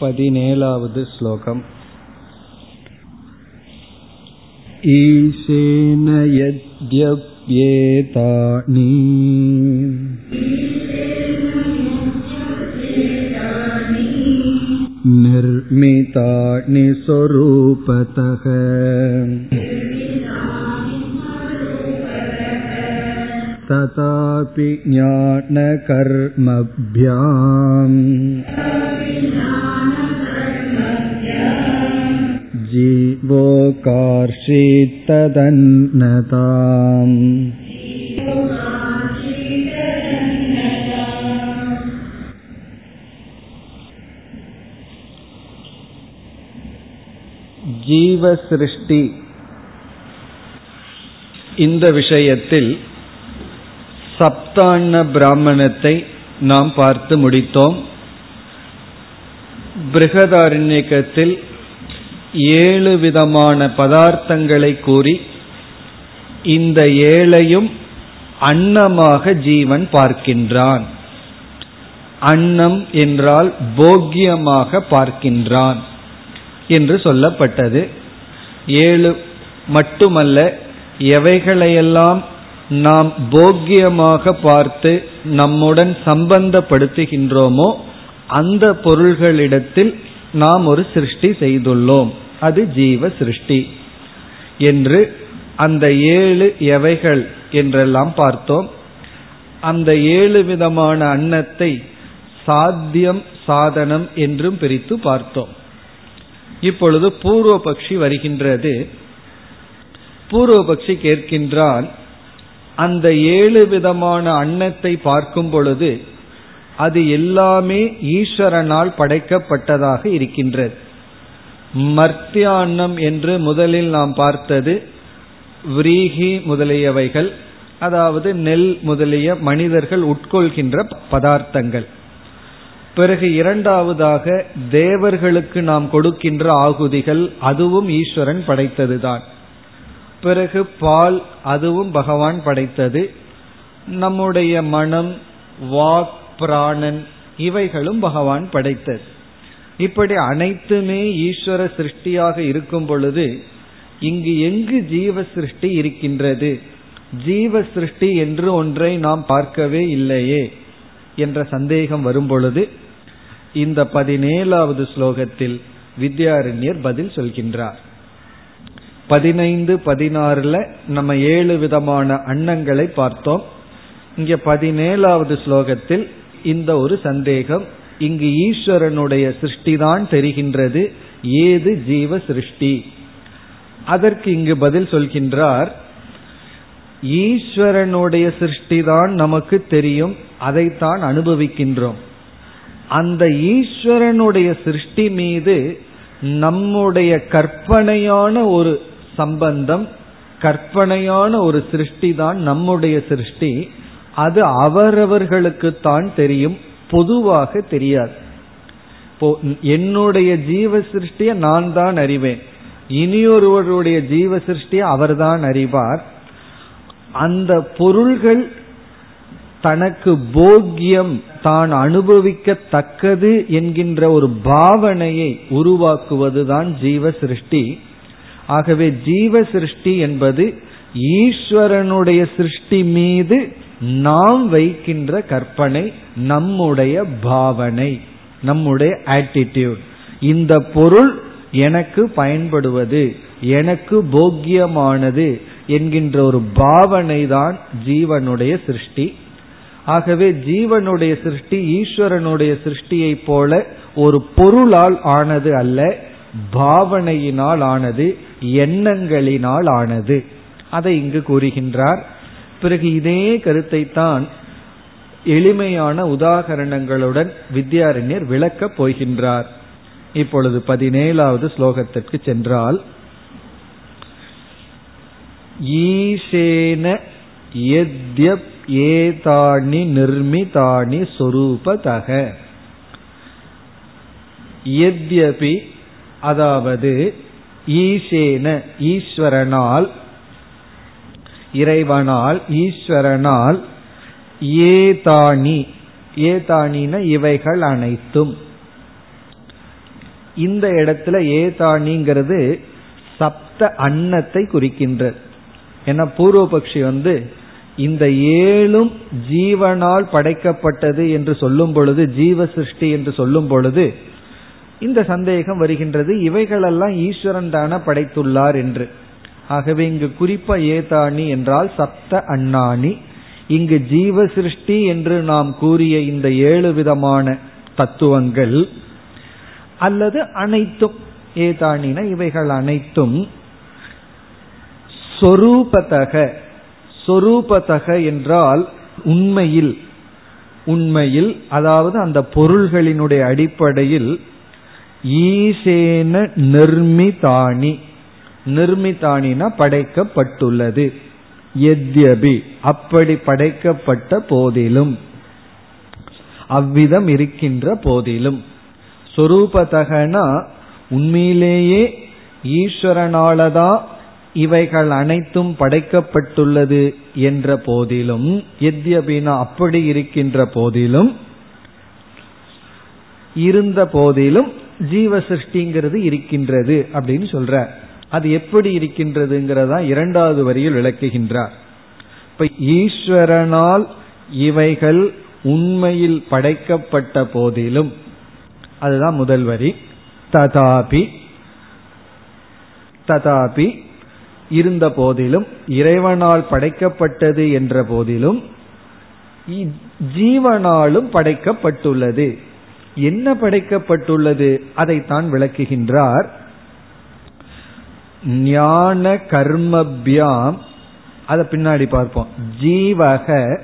पदिनेलावद् श्लोकम् ईशेन यद्यप्येतानि निर्मितानि स्वरूपतः तथापि ज्ञानकर्मभ्याम् जीवोकार्षीत्तदन्नताम् ஜீவசிருஷ்டி இந்த விஷயத்தில் சப்தாண்ண பிராமணத்தை நாம் பார்த்து முடித்தோம் பிருகதாரண்யக்கத்தில் ஏழு விதமான பதார்த்தங்களை கூறி இந்த ஏழையும் அன்னமாக ஜீவன் பார்க்கின்றான். அன்னம் என்றால் போக்கியமாக பார்க்கின்றான் என்று சொல்லப்பட்டது. ஏழு மட்டுமல்ல எவைகளையெல்லாம் நாம் போக்கியமாக பார்த்து நம்முடன் சம்பந்தப்படுத்துகின்றோமோ அந்த பொருள்களிடத்தில் நாம் ஒரு சிருஷ்டி செய்துள்ளோம். அது ஜீவ சிருஷ்டி என்று அந்த ஏழு எவைகள் என்றெல்லாம் பார்த்தோம். அந்த ஏழு விதமான அன்னத்தை சாத்தியம் சாதனம் என்றும் பிரித்து பார்த்தோம். இப்பொழுது பூர்வபக்ஷி வருகின்றது. பூர்வபக்ஷி கேட்கின்றான் அந்த ஏழு விதமான அன்னத்தை பார்க்கும் பொழுது அது எல்லாமே ஈஸ்வரனால் படைக்கப்பட்டதாக இருக்கின்றது. மர்த்தியான்னம் என்று முதலில் நாம் பார்த்தது விரீகி முதலியவைகள் அதாவது நெல் முதலிய மனிதர்கள் உட்கொள்கின்ற பதார்த்தங்கள். பிறகு இரண்டாவதாக தேவர்களுக்கு நாம் கொடுக்கின்ற ஆகுதிகள் அதுவும் ஈஸ்வரன் படைத்ததுதான். பிறகு பால் அதுவும் பகவான் படைத்தது. நம்முடைய மனம் வாக் பிராணன் இவைகளும் பகவான் படைத்தது. இப்படி அனைத்துமே ஈஸ்வர சிருஷ்டியாக இருக்கும் பொழுது இங்கு எங்கு ஜீவ சிருஷ்டி இருக்கின்றது? ஜீவ சிருஷ்டி என்று ஒன்றை நாம் பார்க்கவே இல்லையே என்ற சந்தேகம் வரும் பொழுது இந்த பதினேழாவது ஸ்லோகத்தில் வித்யாரண்யர் பதில் சொல்கின்றார். பதினைந்து பதினாறுல நம்ம ஏழு விதமான அன்னங்களை பார்த்தோம். இங்க பதினேழாவது ஸ்லோகத்தில் இந்த ஒரு சந்தேகம் இங்கு ஈஸ்வரனுடைய சிருஷ்டி தான் தெரிகின்றது. ஏது ஜீவ சிருஷ்டி? அதற்கு இங்கு பதில் சொல்கின்றார் ஈஸ்வரனுடைய சிருஷ்டி தான் நமக்கு தெரியும் அதைத்தான் அனுபவிக்கின்றோம். அந்த ஈஸ்வரனுடைய சிருஷ்டி மீது நம்முடைய கற்பனையான ஒரு சம்பந்தம் கற்பனையான ஒரு சிருஷ்டி தான் நம்முடைய சிருஷ்டி அது அவரவர்களுக்கு தான் தெரியும். பொதுவாக தெரியாது. இப்போ என்னுடைய ஜீவ சிருஷ்டிய நான் தான் அறிவேன். இனியொருவருடைய ஜீவ சிருஷ்டிய அவர்தான் அறிவார். அந்த பொருள்கள் தனக்கு போக்கியம் தான் அனுபவிக்கத்தக்கது என்கின்ற ஒரு பாவனையை உருவாக்குவதுதான் ஜீவ சிருஷ்டி ஆகவே ஜீவ சிருஷ்டி என்பது ஈஸ்வரனுடைய சிருஷ்டி மீது நாம் வைக்கின்ற கற்பனை நம்முடைய பாவனை நம்முடைய ஆட்டிடியூட் இந்த பொருள் எனக்கு பயன்படுவது எனக்கு போக்கியமானது என்கின்ற ஒரு பாவனை தான் ஜீவனுடைய சிருஷ்டி. ஆகவே ஜீவனுடைய சிருஷ்டி ஈஸ்வரனுடைய சிருஷ்டியை போல ஒரு பொருளால் ஆனது அல்ல பாவனையினால் ஆனது எண்ணங்களினால் ஆனது. அதை இங்கு கூறுகின்றார். பிறகு இதே கருத்தை தான் எளிமையான உதாகரணங்களுடன் வித்யாரண்யர் விளக்கப் போகின்றார். இப்பொழுது பதினேழாவது ஸ்லோகத்திற்கு சென்றால் ஈசேன எத்யப் ஏதாணி நிர்மிதாணி சொரூபதக. எத்யபி அதாவது ஈசேன ஈஸ்வரனால் இறைவனால் ஈஸ்வரனால் ஏதானி. ஏதானின இவைகள் அனைத்தும். இந்த இடத்துல ஏதானிங்கிறது சப்த அன்னத்தை குறிக்கின்றது. ஏன்னா பூர்வபக்ஷி வந்து இந்த ஏழும் ஜீவனால் படைக்கப்பட்டது என்று சொல்லும் பொழுது ஜீவ சிருஷ்டி என்று சொல்லும் பொழுது இந்த சந்தேகம் வருகின்றது இவைகளெல்லாம் ஈஸ்வரன் தான படைத்துள்ளார் என்று. ஆகவே இங்கு குறிப்பா ஏதானி என்றால் சப்த அண்ணாணி இங்கு ஜீவ சிருஷ்டி என்று நாம் கூறிய இந்த ஏழு விதமான தத்துவங்கள் அல்லது அனைத்தும். ஏதானின இவைகள் அனைத்தும் சொரூபதக. சொரூபதக என்றால் உண்மையில். உண்மையில் அதாவது அந்த பொருள்களினுடைய அடிப்படையில் ஈசேன நிர்மிதானி. நிர்மிதானினா படைக்கப்பட்டுள்ளது. எத்யபி அப்படி படைக்கப்பட்ட போதிலும் அவ்விதம் இருக்கின்ற போதிலும். சொரூபதகனா உண்மையிலேயே ஈஸ்வரனாலதான் இவைகள் அனைத்தும் படைக்கப்பட்டுள்ளது என்ற போதிலும் எத்யபினா அப்படி இருக்கின்ற போதிலும் இருந்த போதிலும் ஜீவ சிருஷ்டிங்கிறது இருக்கின்றது அப்படின்னு சொல்ற. அது எப்படி இருக்கின்றதுங்கிறதா இரண்டாவது வரியில் விளக்குகின்றார். இப்ப ஈஸ்வரனால் இவைகள் உண்மையில் படைக்கப்பட்ட போதிலும் அதுதான் முதல் வரி. ததாபி ததாபி இருந்த போதிலும் இறைவனால் படைக்கப்பட்டது என்ற போதிலும் ஜீவனாலும் படைக்கப்பட்டுள்ளது. என்ன படைக்கப்பட்டுள்ளது? அதைத்தான் விளக்குகின்றார். ஞான கர்மபியாம். அதை பின்னாடி பார்ப்போம். ஜீவக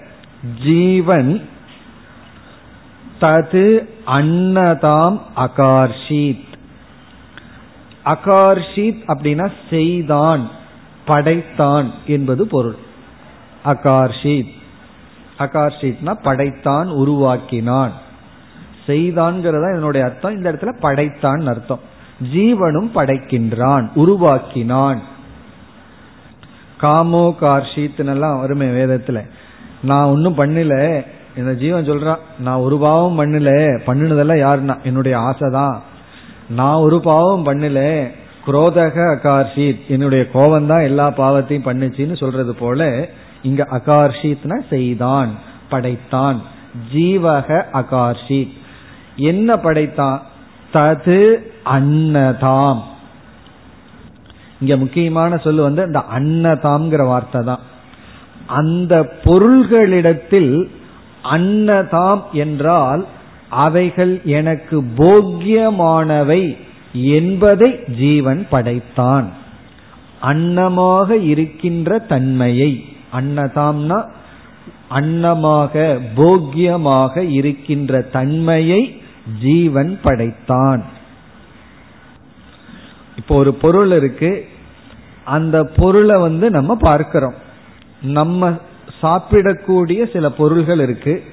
ஜீவன் தது அன்னதாம் அகார்ஷீத். அகார்ஷீத் அப்படின்னா செய்தான் படைத்தான் என்பது பொருள். அகார்ஷித். அகார்ஷித்னா படைத்தான் உருவாக்கினான். செய்தான்கிறதா இதனுடைய அர்த்தம். இந்த இடத்துல படைத்தான் அர்த்தம். ஜீவனும் படைக்கின்றான் உருவாக்கினான். காமோ கார்ஷீத்னெல்லாம் வருமே வேதத்துல. நான் ஒன்னும் பண்ணல இந்த ஜீவன் சொல்றான் நான் ஒரு பாவம் பண்ணல பண்ணினதெல்லாம் யாருன்னா என்னுடைய ஆசைதான். நான் ஒரு பாவம் பண்ணல குரோதக அகார்ஷித் என்னுடைய கோபம் தான் எல்லா பாவத்தையும் பண்ணுச்சுன்னு சொல்றது போல இங்க அகார்ஷித்னா செய்தான் படைத்தான். ஜீவக அகார்ஷித். என்ன படைத்தான்? தது அன்னதாம். இங்க முக்கியமான சொல்லு வந்து அந்த அன்னதாம்ங்கிற வார்த்தை தான். அந்த பொருள்களிடத்தில் அன்னதாம் என்றால் அவைகள் எனக்கு போக்கியமானவை என்பதை ஜீவன் படைத்தான். அன்னமாக இருக்கின்ற தன்மையை. அன்னதாம்னா அன்னமாக போக்கியமாக இருக்கின்ற தன்மையை ஜீவன் படைத்தான். இப்போ ஒரு பொருள் இருக்கு. அந்த பொருளை வந்து நம்ம பார்க்கிறோம். நம்ம சாப்பிடக்கூடிய சில பொருள்கள் இருக்கு.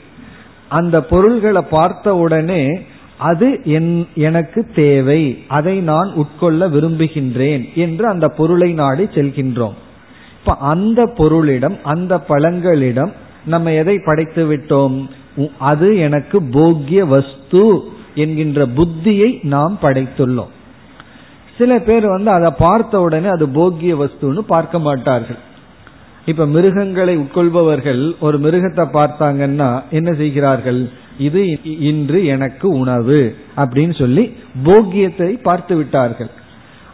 அந்த பொருள்களை பார்த்த உடனே அது எனக்கு தேவை. அதை நான் உட்கொள்ள விரும்புகின்றேன் என்று அந்த பொருளை நாடி செல்கின்றோம். இப்ப அந்த பொருளிடம் அந்த பழங்களிடம் நம்ம எதை படைத்து விட்டோம்? அது எனக்கு போக்கிய வஸ்து என்கின்ற புத்தியை நாம் படைத்துள்ளோம். சில பேர் வந்து அதை பார்த்த உடனே அது போக்கிய வஸ்துன்னு பார்க்க மாட்டார்கள். இப்ப மிருகங்களை உட்கொள்பவர்கள் ஒரு மிருகத்தை பார்த்தாங்கன்னா என்ன செய்கிறார்கள்? இது இன்று எனக்கு உணவு அப்படின்னு சொல்லி போக்கியத்தை பார்த்து விட்டார்கள்.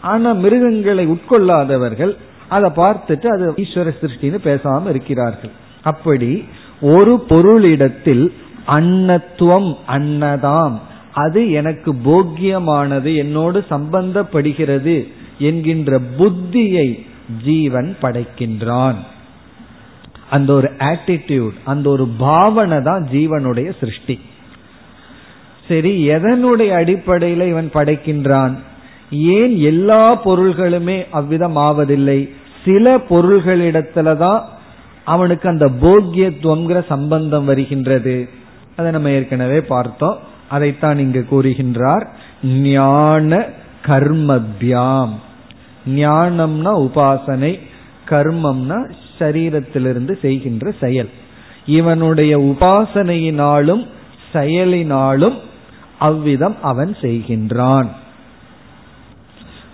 ஆனா மிருகங்களை உட்கொள்ளாதவர்கள் அதை பார்த்துட்டு அது ஈஸ்வர சிருஷ்டின்னு பேசாம இருக்கிறார்கள். அப்படி ஒரு பொருளிடத்தில் அன்னத்துவம் அன்னதாம். அது எனக்கு போக்கியமானது என்னோடு சம்பந்தப்படுகிறது என்கின்ற புத்தியை ஜீவன் படைக்கின்றான். அந்த ஒரு ஆட்டிடியூட் அந்த ஒரு பாவனை தான் ஜீவனுடைய சிருஷ்டி. சரி எதனுடைய அடிப்படையில் இவன் படைக்கின்றான்? ஏன் எல்லா பொருள்களுமே அவ்விதம் ஆவதில்லை? சில பொருள்களிடத்துலதான் அவனுக்கு அந்த போக்கியத்துவங்கிற சம்பந்தம் வருகின்றது. அதை நம்ம ஏற்கனவே பார்த்தோம். அதைத்தான் இங்கு கூறுகின்றார். ஞான கர்மபியாம். ஞானம்னா உபாசனை கர்மம்னா சரீரத்திலிருந்து செய்கின்ற செயல். இவனுடைய உபாசனையினாலும் செயலினாலும் அவ்விதம் அவன் செய்கின்றான்.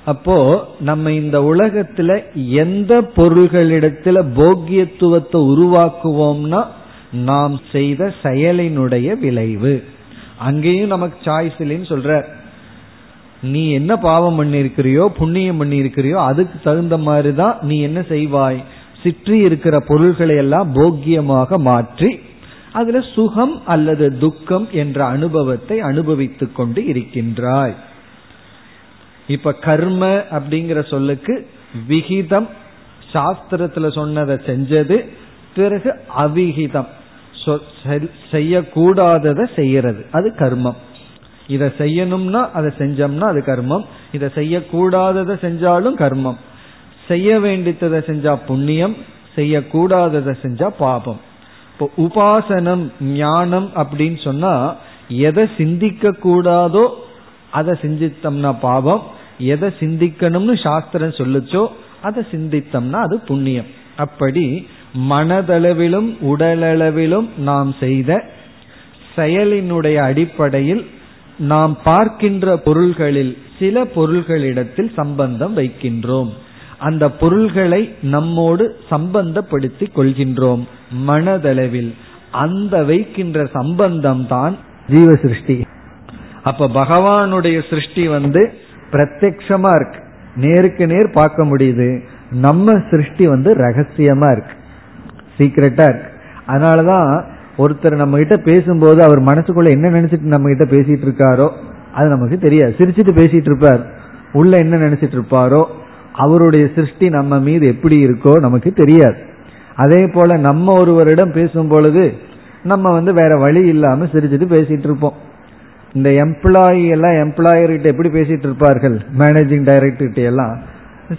அப்போ நம்ம இந்த உலகத்துல எந்த பொருள்களிடத்துல போக்கியத்துவத்தை உருவாக்குவோம்னா நாம் செய்த செயலினுடைய விளைவு. அங்கேயும் நமக்கு சாய்ஸ் இல்லைன்னு சொல்ற. நீ என்ன பாவம் பண்ணிருக்கிறியோ புண்ணியம் பண்ணிருக்கிறியோ அதுக்கு தகுந்த மாதிரிதான் நீ என்ன செய்வாய்? சிற்றி இருக்கிற பொருள்களை எல்லாம் போக்கியமாக மாற்றி அதுல சுகம் அல்லது துக்கம் என்ற அனுபவத்தை அனுபவித்துக் கொண்டு இருக்கின்றாய். இப்ப கர்ம அப்படிங்கிற சொல்லுக்கு விகிதம். சாஸ்திரத்துல சொன்னதை செஞ்சது பிறகு அவிகிதம். செய்யக்கூடாததை செய்யறது. அது கர்மம். இதை செய்யணும்னா அதை செஞ்சோம்னா அது கர்மம். இதை செய்யக்கூடாததை செஞ்சாலும் கர்மம். செய்ய வேண்டியதை செஞ்சா புண்ணியம் செய்யக்கூடாததை செஞ்சா பாபம். இப்போ உபாசனம் ஞானம் அப்படின்னு சொன்னா எதை சிந்திக்க கூடாதோ அதை சிந்தித்தம்னா பாவம். எதை சிந்திக்கணும்னு சாஸ்திரம் சொல்லுச்சோ அதை சிந்தித்தோம்னா அது புண்ணியம். அப்படி மனதளவிலும் உடலளவிலும் நாம் செய்த செயலினுடைய அடிப்படையில் நாம் பார்க்கின்ற பொருள்களில் சில பொருள்களிடத்தில் சம்பந்தம் வைக்கின்றோம். அந்த பொருள்களை நம்மோடு சம்பந்தப்படுத்தி கொள்கின்றோம். மனதளவில் அந்த வைக்கின்ற சம்பந்தம் தான் ஜீவ சிருஷ்டி. அப்ப பகவானுடைய சிருஷ்டி வந்து பிரத்யக்ஷமா இருக்கு. நேருக்கு நேர் பார்க்க முடியுது. நம்ம சிருஷ்டி வந்து ரகசியமா இருக்கு. சீக்கிரட்டா இருக்கு. அதனாலதான் ஒருத்தர் நம்ம கிட்ட பேசும்போது அவர் மனசுக்குள்ள என்ன நினைச்சிட்டு நம்ம கிட்ட பேசிட்டு இருக்காரோ அது நமக்கு தெரியாது. சிரிச்சிட்டு பேசிட்டு இருப்பார். உள்ள என்ன நினைச்சிட்டு இருப்பாரோ அவருடைய சிருஷ்டி நம்ம மீது எப்படி இருக்கோ நமக்கு தெரியாது. அதே போல நம்ம ஒருவரிடம் பேசும் பொழுது நம்ம வந்து வேற வழி இல்லாம சிரிச்சிட்டு பேசிட்டு இருப்போம். இந்த எம்ப்ளாயி எல்லாம் எம்ப்ளாயர்கிட்ட எப்படி பேசிட்டு இருப்பார்கள்? மேனேஜிங் டைரக்டர் எல்லாம்.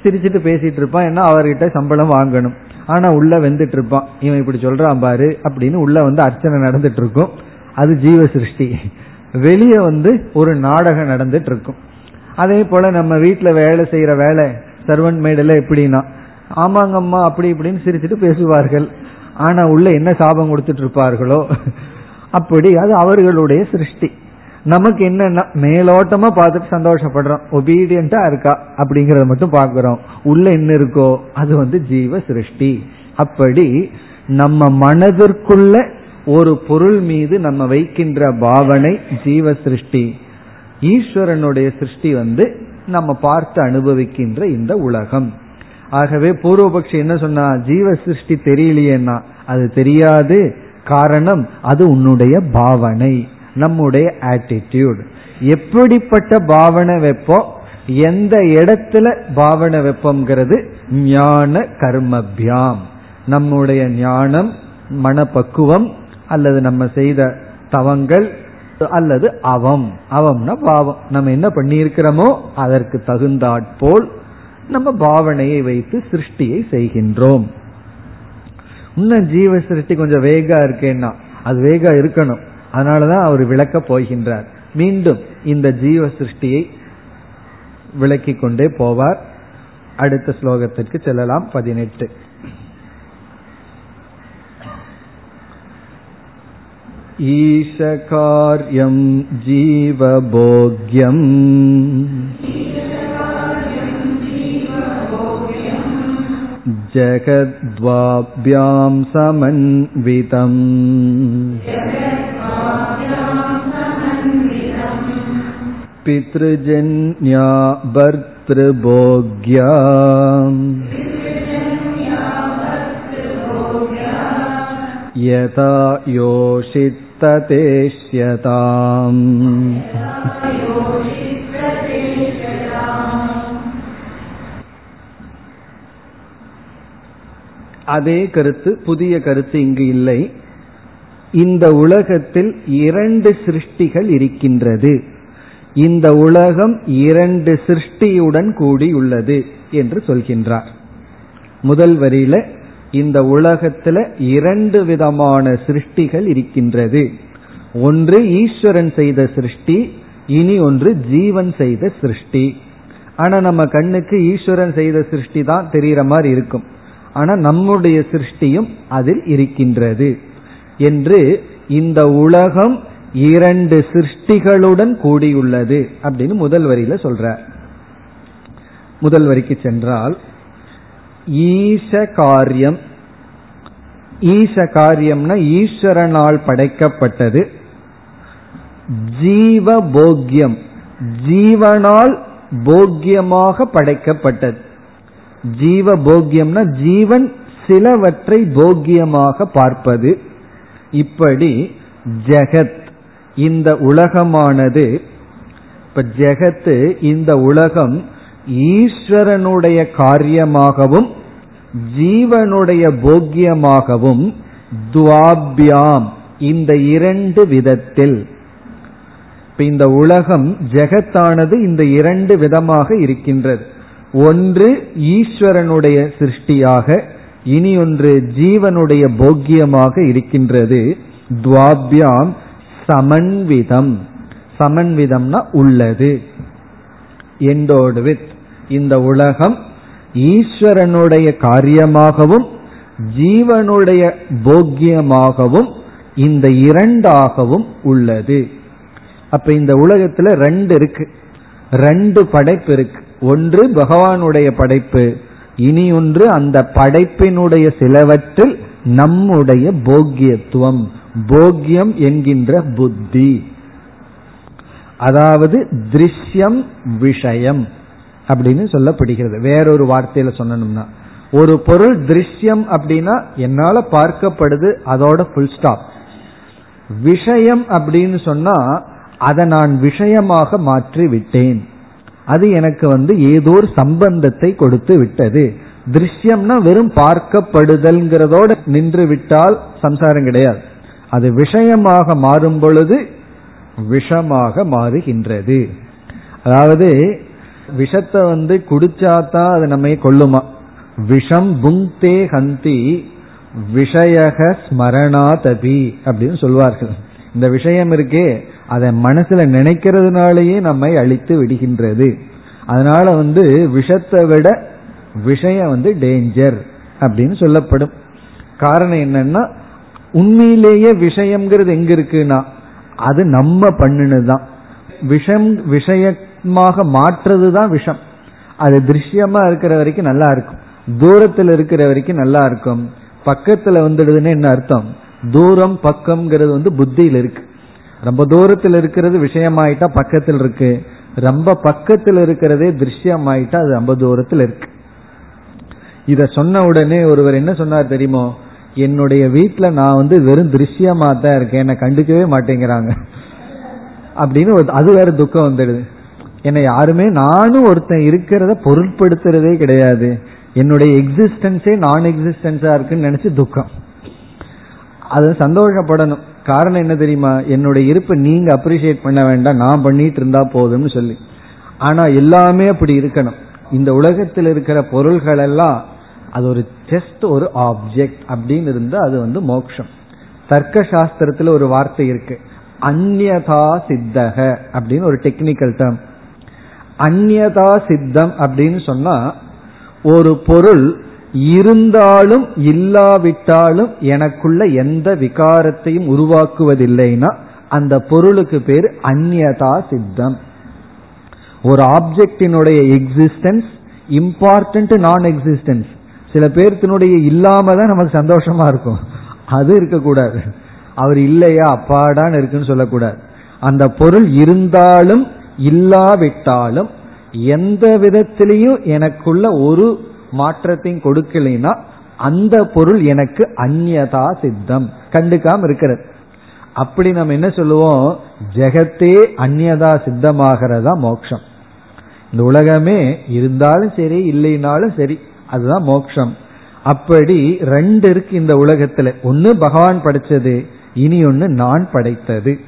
சிரிச்சிட்டு பேசிட்டு இருப்பான். ஏன்னா அவர்கிட்ட சம்பளம் வாங்கணும். ஆனா உள்ள வெந்துட்டு இருப்பான். இவன் இப்படி சொல்றான் பாரு அப்படின்னு உள்ள வந்து அர்ச்சனை நடந்துட்டு இருக்கும். அது ஜீவ சிருஷ்டி வெளியே வந்து ஒரு நாடகம் நடந்துட்டு இருக்கும். அதே போல நம்ம வீட்டுல வேலை செய்யற வேலை சர்வன்ட் மேடல எப்படின்னா ஆமாங்கம்மா அப்படி இப்படின்னு சிரிச்சிட்டு பேசுவார்கள். ஆனா உள்ள என்ன சாபம் கொடுத்துட்டு இருப்பார்களோ? அப்படி அது அவர்களுடைய சிருஷ்டி. நமக்கு என்னன்னா மேலோட்டமா பார்த்துட்டு சந்தோஷப்படுறோம். ஒபீடியண்டா இருக்கா? அப்படிங்கறத மட்டும் பாக்குறோம் உள்ள என்ன இருக்கோ அது வந்து ஜீவ சிருஷ்டி. அப்படி நம்ம மனதிற்குள்ள ஒரு பொருள் மீது நம்ம வைக்கின்ற பாவனை ஜீவ சிருஷ்டி. ஈஸ்வரனுடைய சிருஷ்டி வந்து நம்ம பார்த்து அனுபவிக்கின்ற இந்த உலகம். ஆகவே பூர்வபக்ஷி என்ன சொன்னா ஜீவ சிருஷ்டி தெரியலையேன்னா அது தெரியாது. காரணம் அது உன்னுடைய பாவனை. நம்முடைய ஆட்டிடியூட் எப்படிப்பட்ட பாவனை வைப்போம் எந்த இடத்துல பாவனை வெப்பம்ங்கிறது ஞான கர்மபியாம். நம்முடைய ஞானம் மனப்பக்குவம் அல்லது நம்ம செய்த தவங்கள் அல்லது அவம். அவம்னா பாவம். நம்ம என்ன பண்ணியிருக்கிறோமோ அதற்கு தகுந்தாற்போல் நம்ம பாவனையை வைத்து சிருஷ்டியை செய்கின்றோம். இன்னும் ஜீவ சிருஷ்டி கொஞ்சம் வேகா இருக்கேன்னா அது வேகா இருக்கணும். அதனாலதான் அவர் விளக்க போகின்றார் மீண்டும் இந்த ஜீவ சிருஷ்டியை விளக்கிக் கொண்டே போவார் அடுத்த ஸ்லோகத்திற்கு செல்லலாம் பதினெட்டு ईशकार्यं जीवभोग्यम् जगद्वाभ्यां समन्वितम् पितृजन्या भर्तृभोग्या यथा योषित्ततेष्यताम् அதே கருத்து புதிய கருத்து இங்கு இல்லை. இந்த உலகத்தில் இரண்டு சிருஷ்டிகள் இருக்கின்றது. இந்த உலகம் இரண்டு சிருஷ்டியுடன் கூடியுள்ளது என்று சொல்கின்றார். முதல் வரியில இந்த உலகத்துல இரண்டு விதமான சிருஷ்டிகள் இருக்கின்றது. ஒன்று ஈஸ்வரன் செய்த சிருஷ்டி இனி ஒன்று ஜீவன் செய்த சிருஷ்டி. ஆனா நம்ம கண்ணுக்கு ஈஸ்வரன் செய்த சிருஷ்டி தான் தெரியற மாதிரி இருக்கும். ஆனா நம்முடைய சிருஷ்டியும் அதில் இருக்கின்றது என்று இந்த உலகம் இரண்டு சிருஷ்டிகளுடன் கூடியுள்ளது அப்படின்னு முதல் வரியில சொல்ற. முதல் வரிக்கு சென்றால் ஈச காரியம் ஈச காரியம்னா ஈஸ்வரனால் படைக்கப்பட்டது. ஜீவ போக்கியம் ஜீவனால் போக்கியமாக படைக்கப்பட்டது. ஜீவ போக்கியம்னா ஜீவன் சிலவற்றை போக்கியமாக பார்ப்பது. இப்படி ஜெகத் இந்த உலகமானது இப்ப ஜெகத்து இந்த உலகம் ஈஸ்வரனுடைய காரியமாகவும் ஜீவனுடைய போக்கியமாகவும் துவாபியாம் இந்த இரண்டு விதத்தில். இந்த உலகம் ஜெகத்தானது இந்த இரண்டு விதமாக இருக்கின்றது. ஒன்று ஈஸ்வரனுடைய சிருஷ்டியாக இனி ஒன்று ஜீவனுடைய போக்கியமாக இருக்கின்றது. துவாபியாம் சமன்விதம். சமன்விதம்னா உள்ளது. எண்டோடு வித் இந்த உலகம் ஈஸ்வரனுடைய காரியமாகவும் ஜீவனுடைய போக்கியமாகவும் இந்த இரண்டாகவும் உள்ளது. அப்ப இந்த உலகத்துல ரெண்டு இருக்கு. ரெண்டு படைப்பு இருக்கு. ஒன்று பகவானுடைய படைப்பு இனி ஒன்று அந்த படைப்பினுடைய சிலவற்றில் நம்முடைய போக்கியத்துவம் போக்கியம் என்கின்ற புத்தி. அதாவது திருஷ்யம் விஷயம் அப்படின்னு சொல்லப்படுகிறது. வேறொரு வார்த்தையில சொல்லணும்னா ஒரு பொருள் திருஷ்யம் அப்படின்னா என்னால பார்க்கப்படுது அதோட ஃபுல் ஸ்டாப் விஷயம் அப்படின்னு சொன்னா அதை நான் விஷயமாக மாற்றி விட்டேன் அது எனக்கு வந்து ஏதோ ஒரு சம்பந்தத்தை கொடுத்து விட்டது. திருஷ்யம்னா வெறும் பார்க்கப்படுதல்ங்கிறதோட நின்று விட்டால் சம்சாரம் கிடையாது. அது விஷயமாக மாறும் பொழுது விஷமாக மாறுகின்றது. அதாவது விஷத்தை வந்து குடிச்சாதான் அது நம்ம கொல்லுமா? விஷம் புங்கே ஹந்தி விஷயக ஸ்மரணாதபி அப்படின்னு சொல்வார்கள். இந்த விஷயம் இருக்கே அதை மனசுல நினைக்கிறதுனாலேயே நம்மை அழித்து விடுகின்றது. அதனால வந்து விஷத்தை விட விஷயம் வந்து டேஞ்சர் அப்படின்னு சொல்லப்படும். காரணம் என்னன்னா உண்மையிலேயே விஷயம்ங்கிறது எங்க இருக்குன்னா அது நம்ம பண்ணுனதுதான். விஷம் விஷயமாக மாற்றுறது தான் விஷம். அது திருஷ்யமா இருக்கிற வரைக்கும் நல்லா இருக்கும். தூரத்தில் இருக்கிற வரைக்கும் நல்லா இருக்கும். பக்கத்துல வந்துடுதுன்னு என்ன அர்த்தம்? தூரம் பக்கம்ங்கிறது வந்து புத்தியில் இருக்கு. ரொம்ப தூரத்தில் இருக்கிறது விஷயமாயிட்டா பக்கத்தில் இருக்கு. ரொம்ப பக்கத்தில் இருக்கிறதே திருஷ்யமாயிட்டா அது ரொம்ப தூரத்தில் இருக்கு. இத சொன்ன உடனே ஒருவர் என்ன சொன்னார் தெரியுமோ? என்னுடைய வீட்டுல நான் வந்து வெறும் திருஷ்யமா தான் இருக்கேன். என்னை கண்டுக்கவே மாட்டேங்கிறாங்க. அப்படின்னு அது வேற துக்கம் வந்துடுது. என்னை யாருமே நானும் ஒருத்தன் இருக்கிறத பொருட்படுத்துறதே கிடையாது. என்னுடைய எக்ஸிஸ்டன்ஸே நான் எக்ஸிஸ்டன்ஸா இருக்குன்னு நினைச்சு துக்கம். அது சந்தோஷப்படணும். காரணம் என்ன தெரியுமா? என்னுடைய இருப்பை நீங்க அப்ரிசியேட் பண்ண வேண்டாம். நான் பண்ணிட்டு இருந்தா போதும்னு சொல்லி. ஆனா எல்லாமே அப்படி இருக்கணும். இந்த உலகத்தில் இருக்கிற பொருள்கள் எல்லாம் அது ஒரு ஜஸ்ட் ஒரு ஆப்ஜெக்ட் அப்படின்னு இருந்தா அது வந்து மோக்ஷம். தர்க்க சாஸ்திரத்துல ஒரு வார்த்தை இருக்கு. அந்யதா சித்தக அப்படின்னு ஒரு டெக்னிக்கல் டேர்ம் அந்நதா சித்தம் அப்படின்னு சொன்னா ஒரு பொருள் இருந்தாலும் இல்லாவிட்டாலும் எனக்குள்ள எந்த விகாரத்தையும் உருவாக்குவதில்லைன்னா அந்த பொருளுக்கு பேர் அந்நதா சித்தம். ஒரு ஆப்ஜெக்டினுடைய எக்ஸிஸ்டன்ஸ் இம்பார்ட்டன்ட் நான் எக்ஸிஸ்டன்ஸ் சில பேர்த்தினுடைய இல்லாம தான் நமக்கு சந்தோஷமா இருக்கும். அது இருக்கக்கூடாது. அவர் இல்லையா அப்பாடான்னு இருக்குன்னு சொல்லக்கூடாது. அந்த பொருள் இருந்தாலும் இல்லாவிட்டாலும் எந்த விதத்திலையும் எனக்குள்ள ஒரு மாற்றத்தையும் கொடுக்கலைன்னா அந்த பொருள் எனக்கு அந்யதா சித்தம். கண்டுக்காம இருக்கிறது. அப்படி நம்ம என்ன சொல்லுவோம்? ஜெகத்தே அந்யதா சித்தமாகிறதா மோக்ஷம். இந்த உலகமே இருந்தாலும் சரி இல்லைனாலும் சரி அதுதான் மோக்ஷம். அப்படி ரெண்டு இருக்கு இந்த உலகத்துல. ஒன்னு பகவான் படைச்சது இனி ஒன்னு நான் படைத்தது.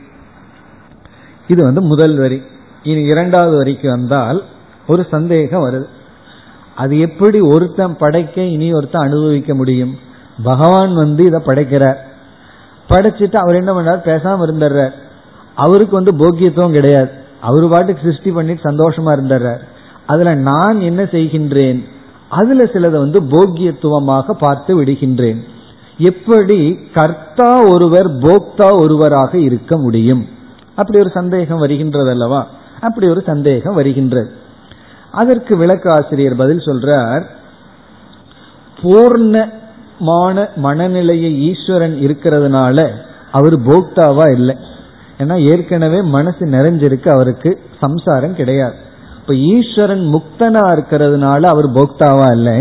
இது வந்து முதல் வரி. இனி இரண்டாவது வரிக்கு வந்தால் ஒரு சந்தேகம் வருது. அது எப்படி ஒருத்தன் படைக்க இனி ஒருத்தன் அனுபவிக்க முடியும்? பகவான் வந்து இதை படைக்கிறார். படைச்சிட்டு அவர் என்ன பண்ணார் பேசாம இருந்துடுறார். அவருக்கு வந்து போக்கியத்துவம் கிடையாது. அவர் பாட்டுக்கு சிருஷ்டி பண்ணிட்டு சந்தோஷமா இருந்துடுறார். அதுல நான் என்ன செய்கின்றேன்? அதுல சிலதை வந்து போக்கியத்துவமாக பார்த்து விடுகின்றேன். எப்படி கர்த்தா ஒருவர் போக்தா ஒருவராக இருக்க முடியும்? அப்படி ஒரு சந்தேகம் வருகின்றது அல்லவா அப்படி ஒரு சந்தேகம் வருகின்றது. அதற்கு விளக்க ஆசிரியர் பதில் சொல்றார் பூர்ணமான மனநிலையை ஈஸ்வரன் இருக்கிறதுனால அவர் போக்தாவா இல்லை. ஏன்னா ஏற்கனவே மனசு நிறைஞ்சிருக்கு அவருக்கு சம்சாரம் கிடையாது. இப்ப ஈஸ்வரன் முக்தனா இருக்கிறதுனால அவர் போக்தாவா இல்லை.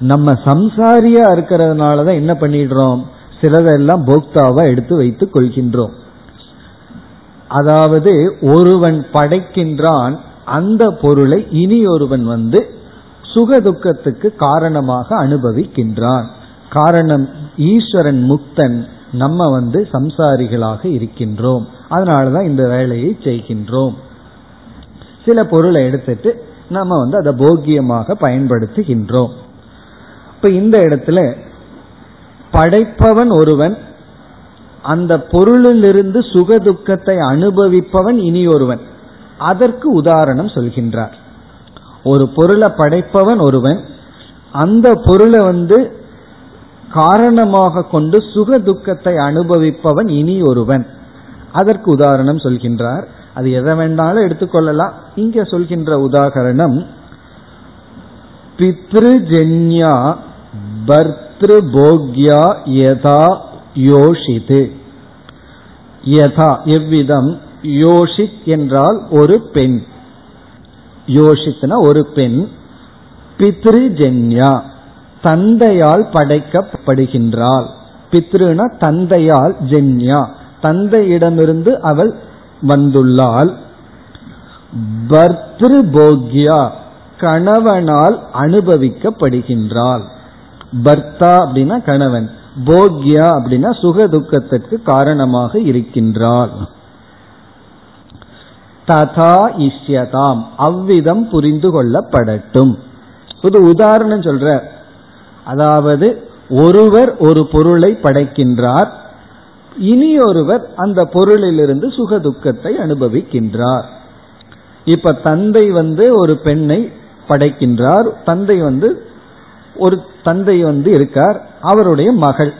நம்ம சம்சாரியா இருக்கிறதுனாலதான் என்ன பண்ணிடுறோம்? சிலதெல்லாம் போக்தாவா எடுத்து வைத்துக் கொள்கின்றோம். அதாவது ஒருவன் படைக்கின்றான் அந்த பொருளை இனி ஒருவன் வந்து சுக துக்கத்துக்கு காரணமாக அனுபவிக்கின்றான். காரணம் ஈஸ்வரன் முக்தன் நம்ம வந்து சம்சாரிகளாக இருக்கின்றோம். அதனாலதான் இந்த வேலையை செய்கின்றோம். சில பொருளை எடுத்துட்டு நம்ம வந்து அதை போக்கியமாக பயன்படுத்துகின்றோம். இப்ப இந்த இடத்துல படைப்பவன் ஒருவன் அந்த பொருளிலிருந்து சுக துக்கத்தை அனுபவிப்பவன் இனி ஒருவன் அதற்கு உதாரணம் சொல்கின்றார். ஒரு பொருளை படைப்பவன் ஒருவன் அந்த பொருளை வந்து காரணமாக கொண்டு சுக துக்கத்தை அனுபவிப்பவன் இனி ஒருவன். அதற்கு உதாரணம் சொல்கின்றார். அது எதை வேண்டாலும் எடுத்துக்கொள்ளலாம் இங்க சொல்கின்ற உதாகரணம் பித்ருஜன்யா பர்திருபோக்யா யதா யோஷித்து யதா எவ்விதம்? யோஷித் என்றால் ஒரு பெண். யோஷித்னா ஒரு பெண். பித்ருஜன்யா தந்தையால் படைக்கப்படுகின்றாள். பித்ருனா தந்தையால் ஜென்யா தந்தையிடமிருந்து அவள் வந்துள்ளாள். பர்திரு போக்யா கணவனால் அனுபவிக்கப்படுகின்றாள். பர்தா அப்படின்னா கணவன் போக்யா அப்படின்னா சுக துக்கத்திற்கு காரணமாக இருக்கின்றாள். ததா இஷ்யதாம். அவ்விதம் புரிந்து கொள்ளப்படட்டும். ஒரு உதாரணம் சொல்ற. அதாவது ஒருவர் ஒரு பொருளை படைக்கின்றார். இனி ஒருவர் அந்த பொருளிலிருந்து சுக துக்கத்தை அனுபவிக்கின்றார். இப்ப தந்தை வந்து ஒரு பெண்ணை படைக்கின்றார். தந்தை வந்து ஒரு தந்தை வந்து இருக்கார். அவருடைய மகள்.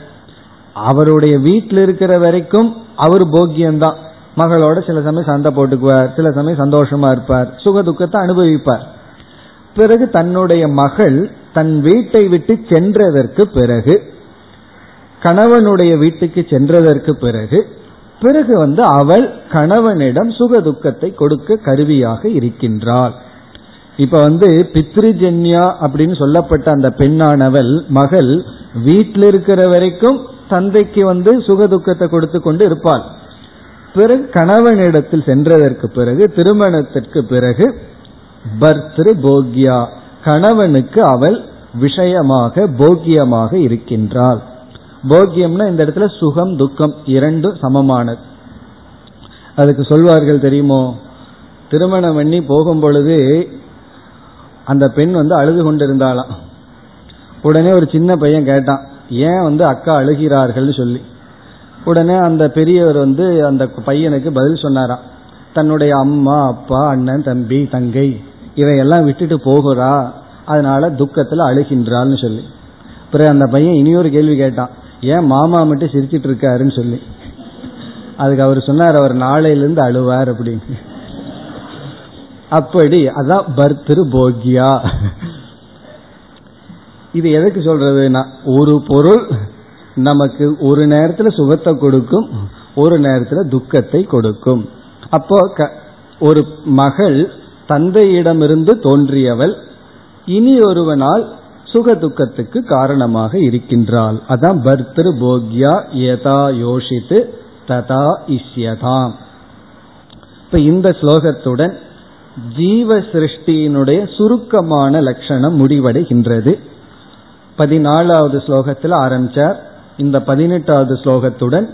அவருடைய வீட்டில் இருக்கிற வரைக்கும் அவர் போக்கியம்தான். மகளோட சில சமயம் சண்டை போட்டுக்குவார் சில சமயம் சந்தோஷமா இருப்பார் சுக துக்கத்தை அனுபவிப்பார். பிறகு தன்னுடைய மகள் தன் வீட்டை விட்டு சென்றதற்கு பிறகு கணவனுடைய வீட்டுக்கு சென்றதற்கு பிறகு பிறகு வந்து அவள் கணவனிடம் சுக துக்கத்தை கொடுக்க கருவியாக இருக்கின்றாள். இப்ப வந்து பித்ருஜன்யா அப்படின்னு சொல்லப்பட்ட அந்த பெண்ணானவள் மகள் வீட்டில் இருக்கிற வரைக்கும் தந்தைக்கு வந்து சுக துக்கத்தை கொடுத்து கொண்டு இருப்பாள். பிறகு கணவனிடத்தில் சென்றதற்கு பிறகு திருமணத்திற்கு பிறகு பர்திரு போக்யா. கணவனுக்கு அவள் விஷயமாக போக்கியமாக இருக்கின்றாள். போக்கியம்னா இந்த இடத்துல சுகம் துக்கம் இரண்டும் சமமானது. அதுக்கு சொல்வார்கள் தெரியுமோ? திருமணம் பண்ணி போகும் பொழுது அந்த பெண் வந்து அழுது கொண்டிருந்தாளாம். உடனே ஒரு சின்ன பையன் கேட்டான் ஏன் வந்து அக்கா அழுகிறார்கள்னு சொல்லி? உடனே அந்த பெரியவர் வந்து அந்த பையனுக்கு பதில் சொன்னாராம். தன்னுடைய அம்மா அப்பா அண்ணன் தம்பி தங்கை இவையெல்லாம் விட்டுட்டு போகிறா. அதனால துக்கத்தில் அழுகின்றாள்னு சொல்லி. பிறகு அந்த பையன் இனியொரு கேள்வி கேட்டான். ஏன் மாமா மட்டும் சிரிச்சிட்டு இருக்காருன்னு சொல்லி. அதுக்கு அவர் சொன்னார் அவர் நாளையிலிருந்து அழுவார் அப்படின்னு. அப்படி அதான் பர்திரு போகியா. இது எதுக்கு சொல்றதுன்னா ஒரு பொருள் நமக்கு ஒரு நேரத்துல சுகத்தை கொடுக்கும் ஒரு நேரத்துல துக்கத்தை கொடுக்கும். அப்போ ஒரு மகள் தந்தையிடமிருந்து தோன்றியவள் இனி ஒருவனால் சுக துக்கத்துக்கு காரணமாக இருக்கின்றாள். அதான் பர்திரு போக்யா யதா யோசித்து ததா இஷ்யதாம். இப்ப இந்த ஸ்லோகத்துடன் ஜீவ சிருஷ்டியினுடைய சுருக்கமான லட்சணம் முடிவடைகின்றது. பதினாலாவது ஸ்லோகத்தில் ஆரம்பிச்சார். இந்த பதினெட்டாவது ஸ்லோகத்துடன்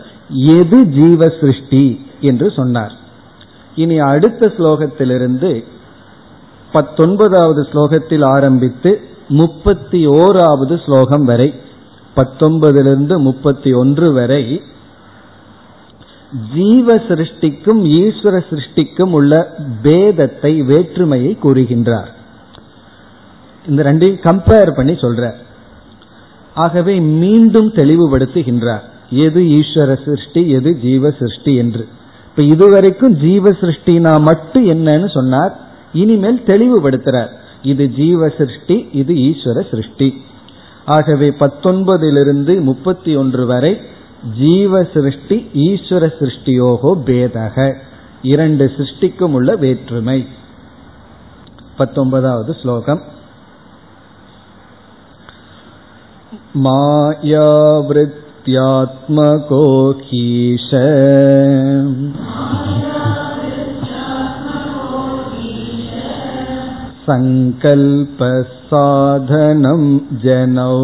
எது ஜீவ சிருஷ்டி என்று சொன்னார். இனி அடுத்த ஸ்லோகத்திலிருந்து பத்தொன்பதாவது ஸ்லோகத்தில் ஆரம்பித்து முப்பத்தி ஓராவது ஸ்லோகம் வரை பத்தொன்பதிலிருந்து முப்பத்தி ஒன்று வரை ஜீவ சிருஷ்டிக்கும் ஈஸ்வர சிருஷ்டிக்கும் உள்ள பேதத்தை வேற்றுமையை கூறுகின்றார். இந்த ரெண்டையும் கம்பேர் பண்ணி சொல்றார். ஆகவே மீண்டும் தெளிவுபடுத்துகின்றார். எது ஈஸ்வர சிருஷ்டி எது ஜீவ சிருஷ்டி என்று. இப்ப இதுவரைக்கும் ஜீவ சிருஷ்டினா மட்டும் என்னன்னு சொன்னார். இனிமேல் தெளிவுபடுத்துறார். இது ஜீவ சிருஷ்டி இது ஈஸ்வர சிருஷ்டி. ஆகவே பத்தொன்பதிலிருந்து முப்பத்தி ஒன்று வரை ஜீவ சிருஷ்டி ஈஸ்வர சிருஷ்டியோகோ பேதக. இரண்டு சிருஷ்டிக்கும் உள்ள வேற்றுமை. பத்தொன்பதாவது ஸ்லோகம். मायावृत्त्यात्मको हीश सङ्कल्पसाधनं जनौ।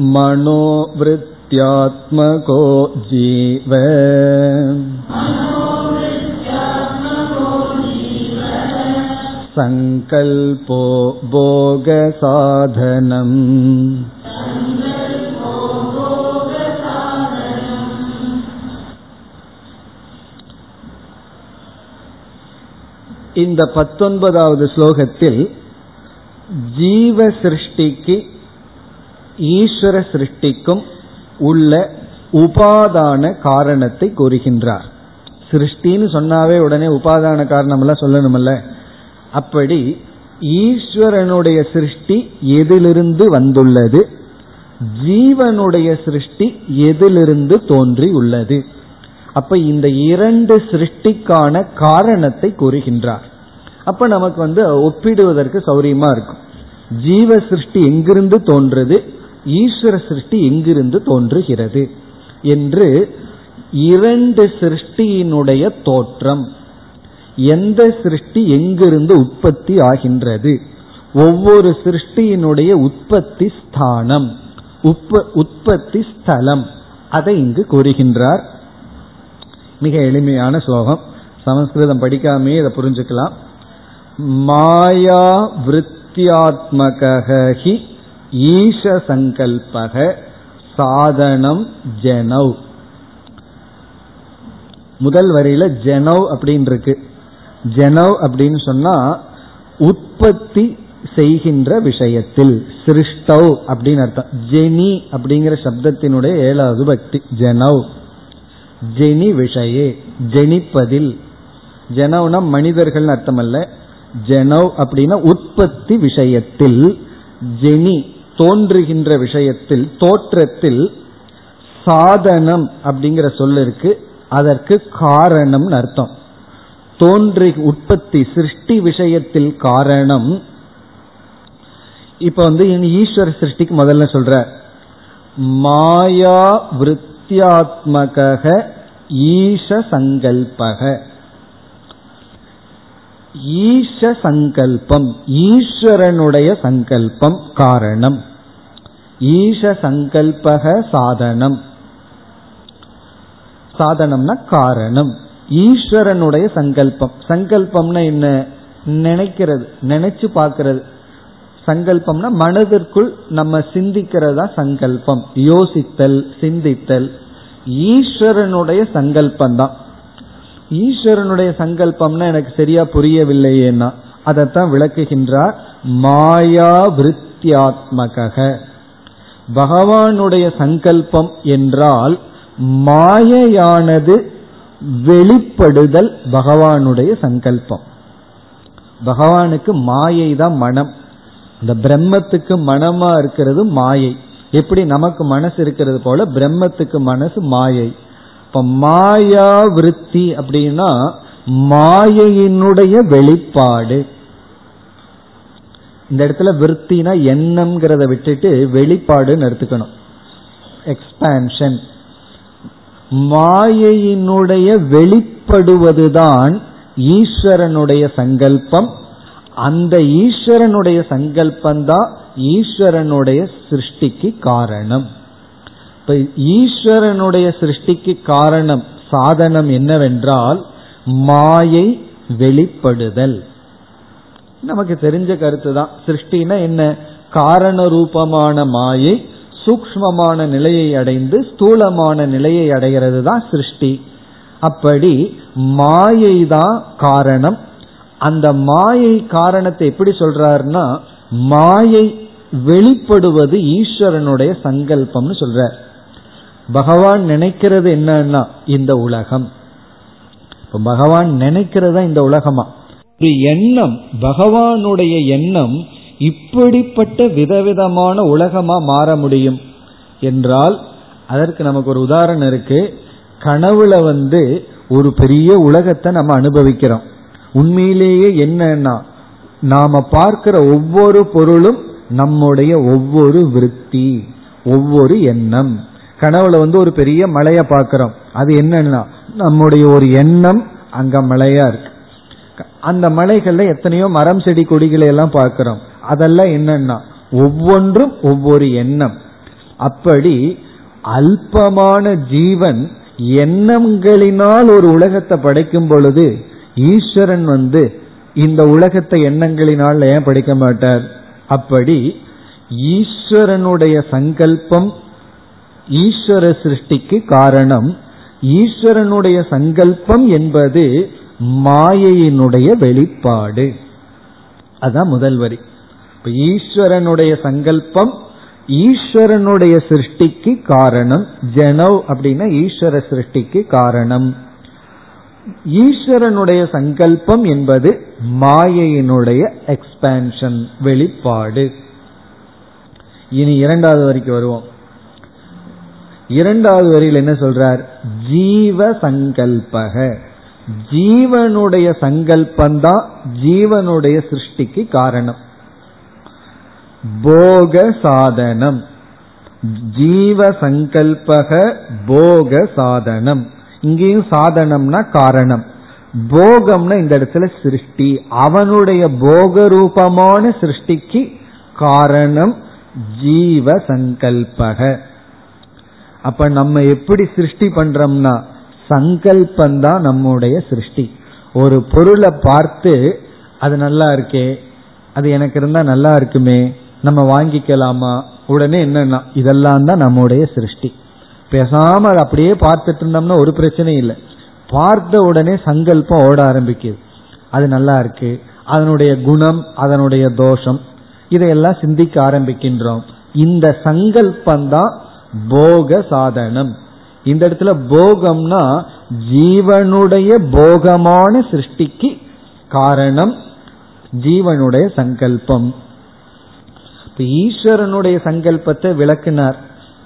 मनोवृत्त्यात्मको जीव। सङ्कल्पो भोगसाधनम् இந்த பத்தொன்பதாவது ஸ்லோகத்தில் ஜீவ சிருஷ்டிக்கு ஈஸ்வர சிருஷ்டிக்கும் உள்ள உபாதான காரணத்தை கூறுகின்றார் சிருஷ்டின்னு சொன்னாவே உடனே உபாதான காரணம் எல்லாம் சொல்லணுமல்ல அப்படி ஈஸ்வரனுடைய சிருஷ்டி எதிலிருந்து வந்துள்ளது? ஜீவனுடைய சிருஷ்டி எதிலிருந்து தோன்றி உள்ளது அப்ப இந்த இரண்டு சிருஷ்டிக்கான காரணத்தை கூறுகின்றார். அப்ப நமக்கு வந்து ஒப்பிடுவதற்கு சௌரியமா இருக்கும். ஜீவ சிருஷ்டி எங்கிருந்து தோன்றுது? ஈஸ்வர சிருஷ்டி எங்கிருந்து தோன்றுகிறது? என்று இரண்டு சிருஷ்டியினுடைய தோற்றம் எந்த சிருஷ்டி எங்கிருந்து உற்பத்தி ஆகின்றது? ஒவ்வொரு சிருஷ்டியினுடைய உற்பத்தி ஸ்தானம் உற்பத்தி ஸ்தலம். அதை இங்கு கூறுகின்றார். மிக எளிமையான ஸ்லோகம். சமஸ்கிருதம் படிக்காமே இதை புரிஞ்சுக்கலாம். மாயா விற்த்தியாத்மகி ஈஷ சங்கல்பக சாதனம் ஜெனவ் முதல் வரியில ஜெனவ் அப்படின்னு இருக்கு ஜெனவ் அப்படின்னு சொன்னா உற்பத்தி செய்கின்ற விஷயத்தில் சிருஷ்டவ் அப்படின்னு அர்த்தம். ஜெனி அப்படிங்கிற சப்தத்தினுடைய ஏழாவது பக்தி ஜெனவ். ஜெனி விஷயே ஜெனிப்பதில். ஜனவ்னா மனிதர்கள் அர்த்தம் அல்ல ஜனவ் அப்படின்னா உற்பத்தி விஷயத்தில் ஜெனி தோன்றுகின்ற விஷயத்தில் தோற்றத்தில் சாதனம் அப்படிங்கிற சொல்லிருக்கு. அதற்கு காரணம் அர்த்தம். தோன்றி உற்பத்தி சிருஷ்டி விஷயத்தில் காரணம். இப்ப வந்து ஈஸ்வர சிருஷ்டிக்கு முதல்ல சொல்ற. மாயா விருத்தியாத்மக ஈஷ சங்கல்பக. ஈஷ சங்கல்பம் ஈஸ்வரனுடைய சங்கல்பம் காரணம். ஈஷ சங்கல்பக சாதனம். சாதனம்னா காரணம். ஈஸ்வரனுடைய சங்கல்பம். சங்கல்பம்னா என்ன? நினைக்கிறது நினைச்சு பார்க்கறது. சங்கல்பம்னா மனதிற்குள் நம்ம சிந்திக்கிறதா சங்கல்பம். யோசித்தல் சிந்தித்தல். ஈஸ்வரனுடைய சங்கல்பம் தான் ஈஸ்வரனுடைய சங்கல்பம்னா எனக்கு சரியா புரியவில்லையேன்னா அதைத்தான் விளக்குகின்றார் மாயா விருத்தியாத்மக பகவானுடைய சங்கல்பம் என்றால் மாயையானது வெளிப்படுதல் பகவானுடைய சங்கல்பம். பகவானுக்கு மாயை தான் மனம். இந்த பிரம்மத்துக்கு மனமா இருக்கிறது மாயை. எப்படி நமக்கு மனசு இருக்கிறது போல பிரம்மத்துக்கு மனசு மாயை. இப்ப மாயா விருத்தி அப்படின்னா மாயையினுடைய வெளிப்பாடு. இந்த இடத்துல விற்த்தினா எண்ணம்ங்கிறத விட்டுட்டு வெளிப்பாடுன்னு எடுத்துக்கணும். எக்ஸ்பான்ஷன் மாயையினுடைய வெளிப்படுவதுதான் ஈஸ்வரனுடைய சங்கல்பம். அந்த ஈஸ்வரனுடைய சங்கல்பந்தான் ஈஸ்வரனுடைய சிருஷ்டிக்கு காரணம். இப்ப ஈஸ்வரனுடைய சிருஷ்டிக்கு காரணம் சாதனம் என்னவென்றால் மாயை வெளிப்படுதல். நமக்கு தெரிஞ்ச கருத்து தான் சிருஷ்டினா என்ன? காரண ரூபமான மாயை சூக்மமான நிலையை அடைந்து ஸ்தூலமான நிலையை அடைகிறது தான் சிருஷ்டி. அப்படி மாயை தான் காரணம். அந்த மாயை காரணத்தை எப்படி சொல்றாருன்னா மாயை வெளிப்படுவது ஈஸ்வரனுடைய சங்கல்பம்னு சொல்ற பகவான் நினைக்கிறது என்னன்னா இந்த உலகம். இப்ப பகவான் நினைக்கிறதா இந்த உலகமா? ஒரு எண்ணம். பகவானுடைய எண்ணம் இப்படிப்பட்ட விதவிதமான உலகமா மாற முடியும்? என்றால் அதற்கு நமக்கு ஒரு உதாரணம் இருக்கு. கனவுல வந்து ஒரு பெரிய உலகத்தை நம்ம அனுபவிக்கிறோம். உண்மையிலேயே என்னன்னா நாம பார்க்கிற ஒவ்வொரு பொருளும் நம்முடைய ஒவ்வொரு விருத்தி ஒவ்வொரு எண்ணம். கனவுல வந்து ஒரு பெரிய மலையை பார்க்கிறோம். அது என்னன்னா நம்முடைய ஒரு எண்ணம் அங்க மலையா இருக்கு. அந்த மலைகள்ல எத்தனையோ மரம் செடி கொடிகளை எல்லாம் பார்க்கிறோம். அதெல்லாம் என்னன்னா ஒவ்வொன்றும் ஒவ்வொரு எண்ணம். அப்படி அல்பமான ஜீவன் எண்ணங்களினால் ஒரு உலகத்தை படைக்கும் பொழுது ஈஸ்வரன் வந்து இந்த உலகத்தை எண்ணங்களினால் ஏன் படைக்க மாட்டார்? அப்படி ஈஸ்வரனுடைய சங்கல்பம் ஈஸ்வர சிருஷ்டிக்கு காரணம் ஈஸ்வரனுடைய சங்கல்பம் என்பது மாயையினுடைய வெளிப்பாடு. அதான் முதல் வரி. இப்ப ஈஸ்வரனுடைய சங்கல்பம் ஈஸ்வரனுடைய சிருஷ்டிக்கு காரணம். ஜனவ் அப்படின்னா ஈஸ்வர சிருஷ்டிக்கு காரணம். ஈஸ்வரனுடைய சங்கல்பம் என்பது மாயையினுடைய எக்ஸ்பான்ஷன் வெளிப்பாடு. இனி இரண்டாவது வரைக்கும் வருவோம். இரண்டாவது வரியில் என்ன சொல்றார்? ஜீவ சங்கல்பக. ஜீவனுடைய சங்கல்பந்தான் ஜீவனுடைய சிருஷ்டிக்கு காரணம். போக சாதனம் ஜீவ சங்கல்பக போக சாதனம் இங்கேயும் சாதனம்னா காரணம். போகம்னா இந்த இடத்துல சிருஷ்டி. அவனுடைய போக ரூபமான சிருஷ்டிக்கு காரணம் ஜீவ சங்கல்பக அப்ப நம்ம எப்படி சிருஷ்டி பண்றோம்னா சங்கல்பந்தான் நம்முடைய சிருஷ்டி. ஒரு பொருளை பார்த்து அது நல்லா இருக்கே அது எனக்கு இருந்தா நல்லா இருக்குமே நம்ம வாங்கிக்கலாமா? உடனே என்னன்னா இதெல்லாம் தான் நம்முடைய சிருஷ்டி. பேசாம அதை அப்படியே பார்த்துட்டு இருந்தோம்னா ஒரு பிரச்சனை இல்லை. பார்த்த உடனே சங்கல்பம் ஓட ஆரம்பிக்குது. அது நல்லா இருக்கு. அதனுடைய குணம் அதனுடைய தோஷம் இதையெல்லாம் சிந்திக்க ஆரம்பிக்கின்றோம். இந்த சங்கல்பம் தான் போக சாதனம். இந்த இடத்துல போகம்னா ஜீவனுடைய போகமான சிருஷ்டிக்கு காரணம் ஜீவனுடைய சங்கல்பம். ஈஸ்வரனுடைய சங்கல்பத்தை விளக்குனார்.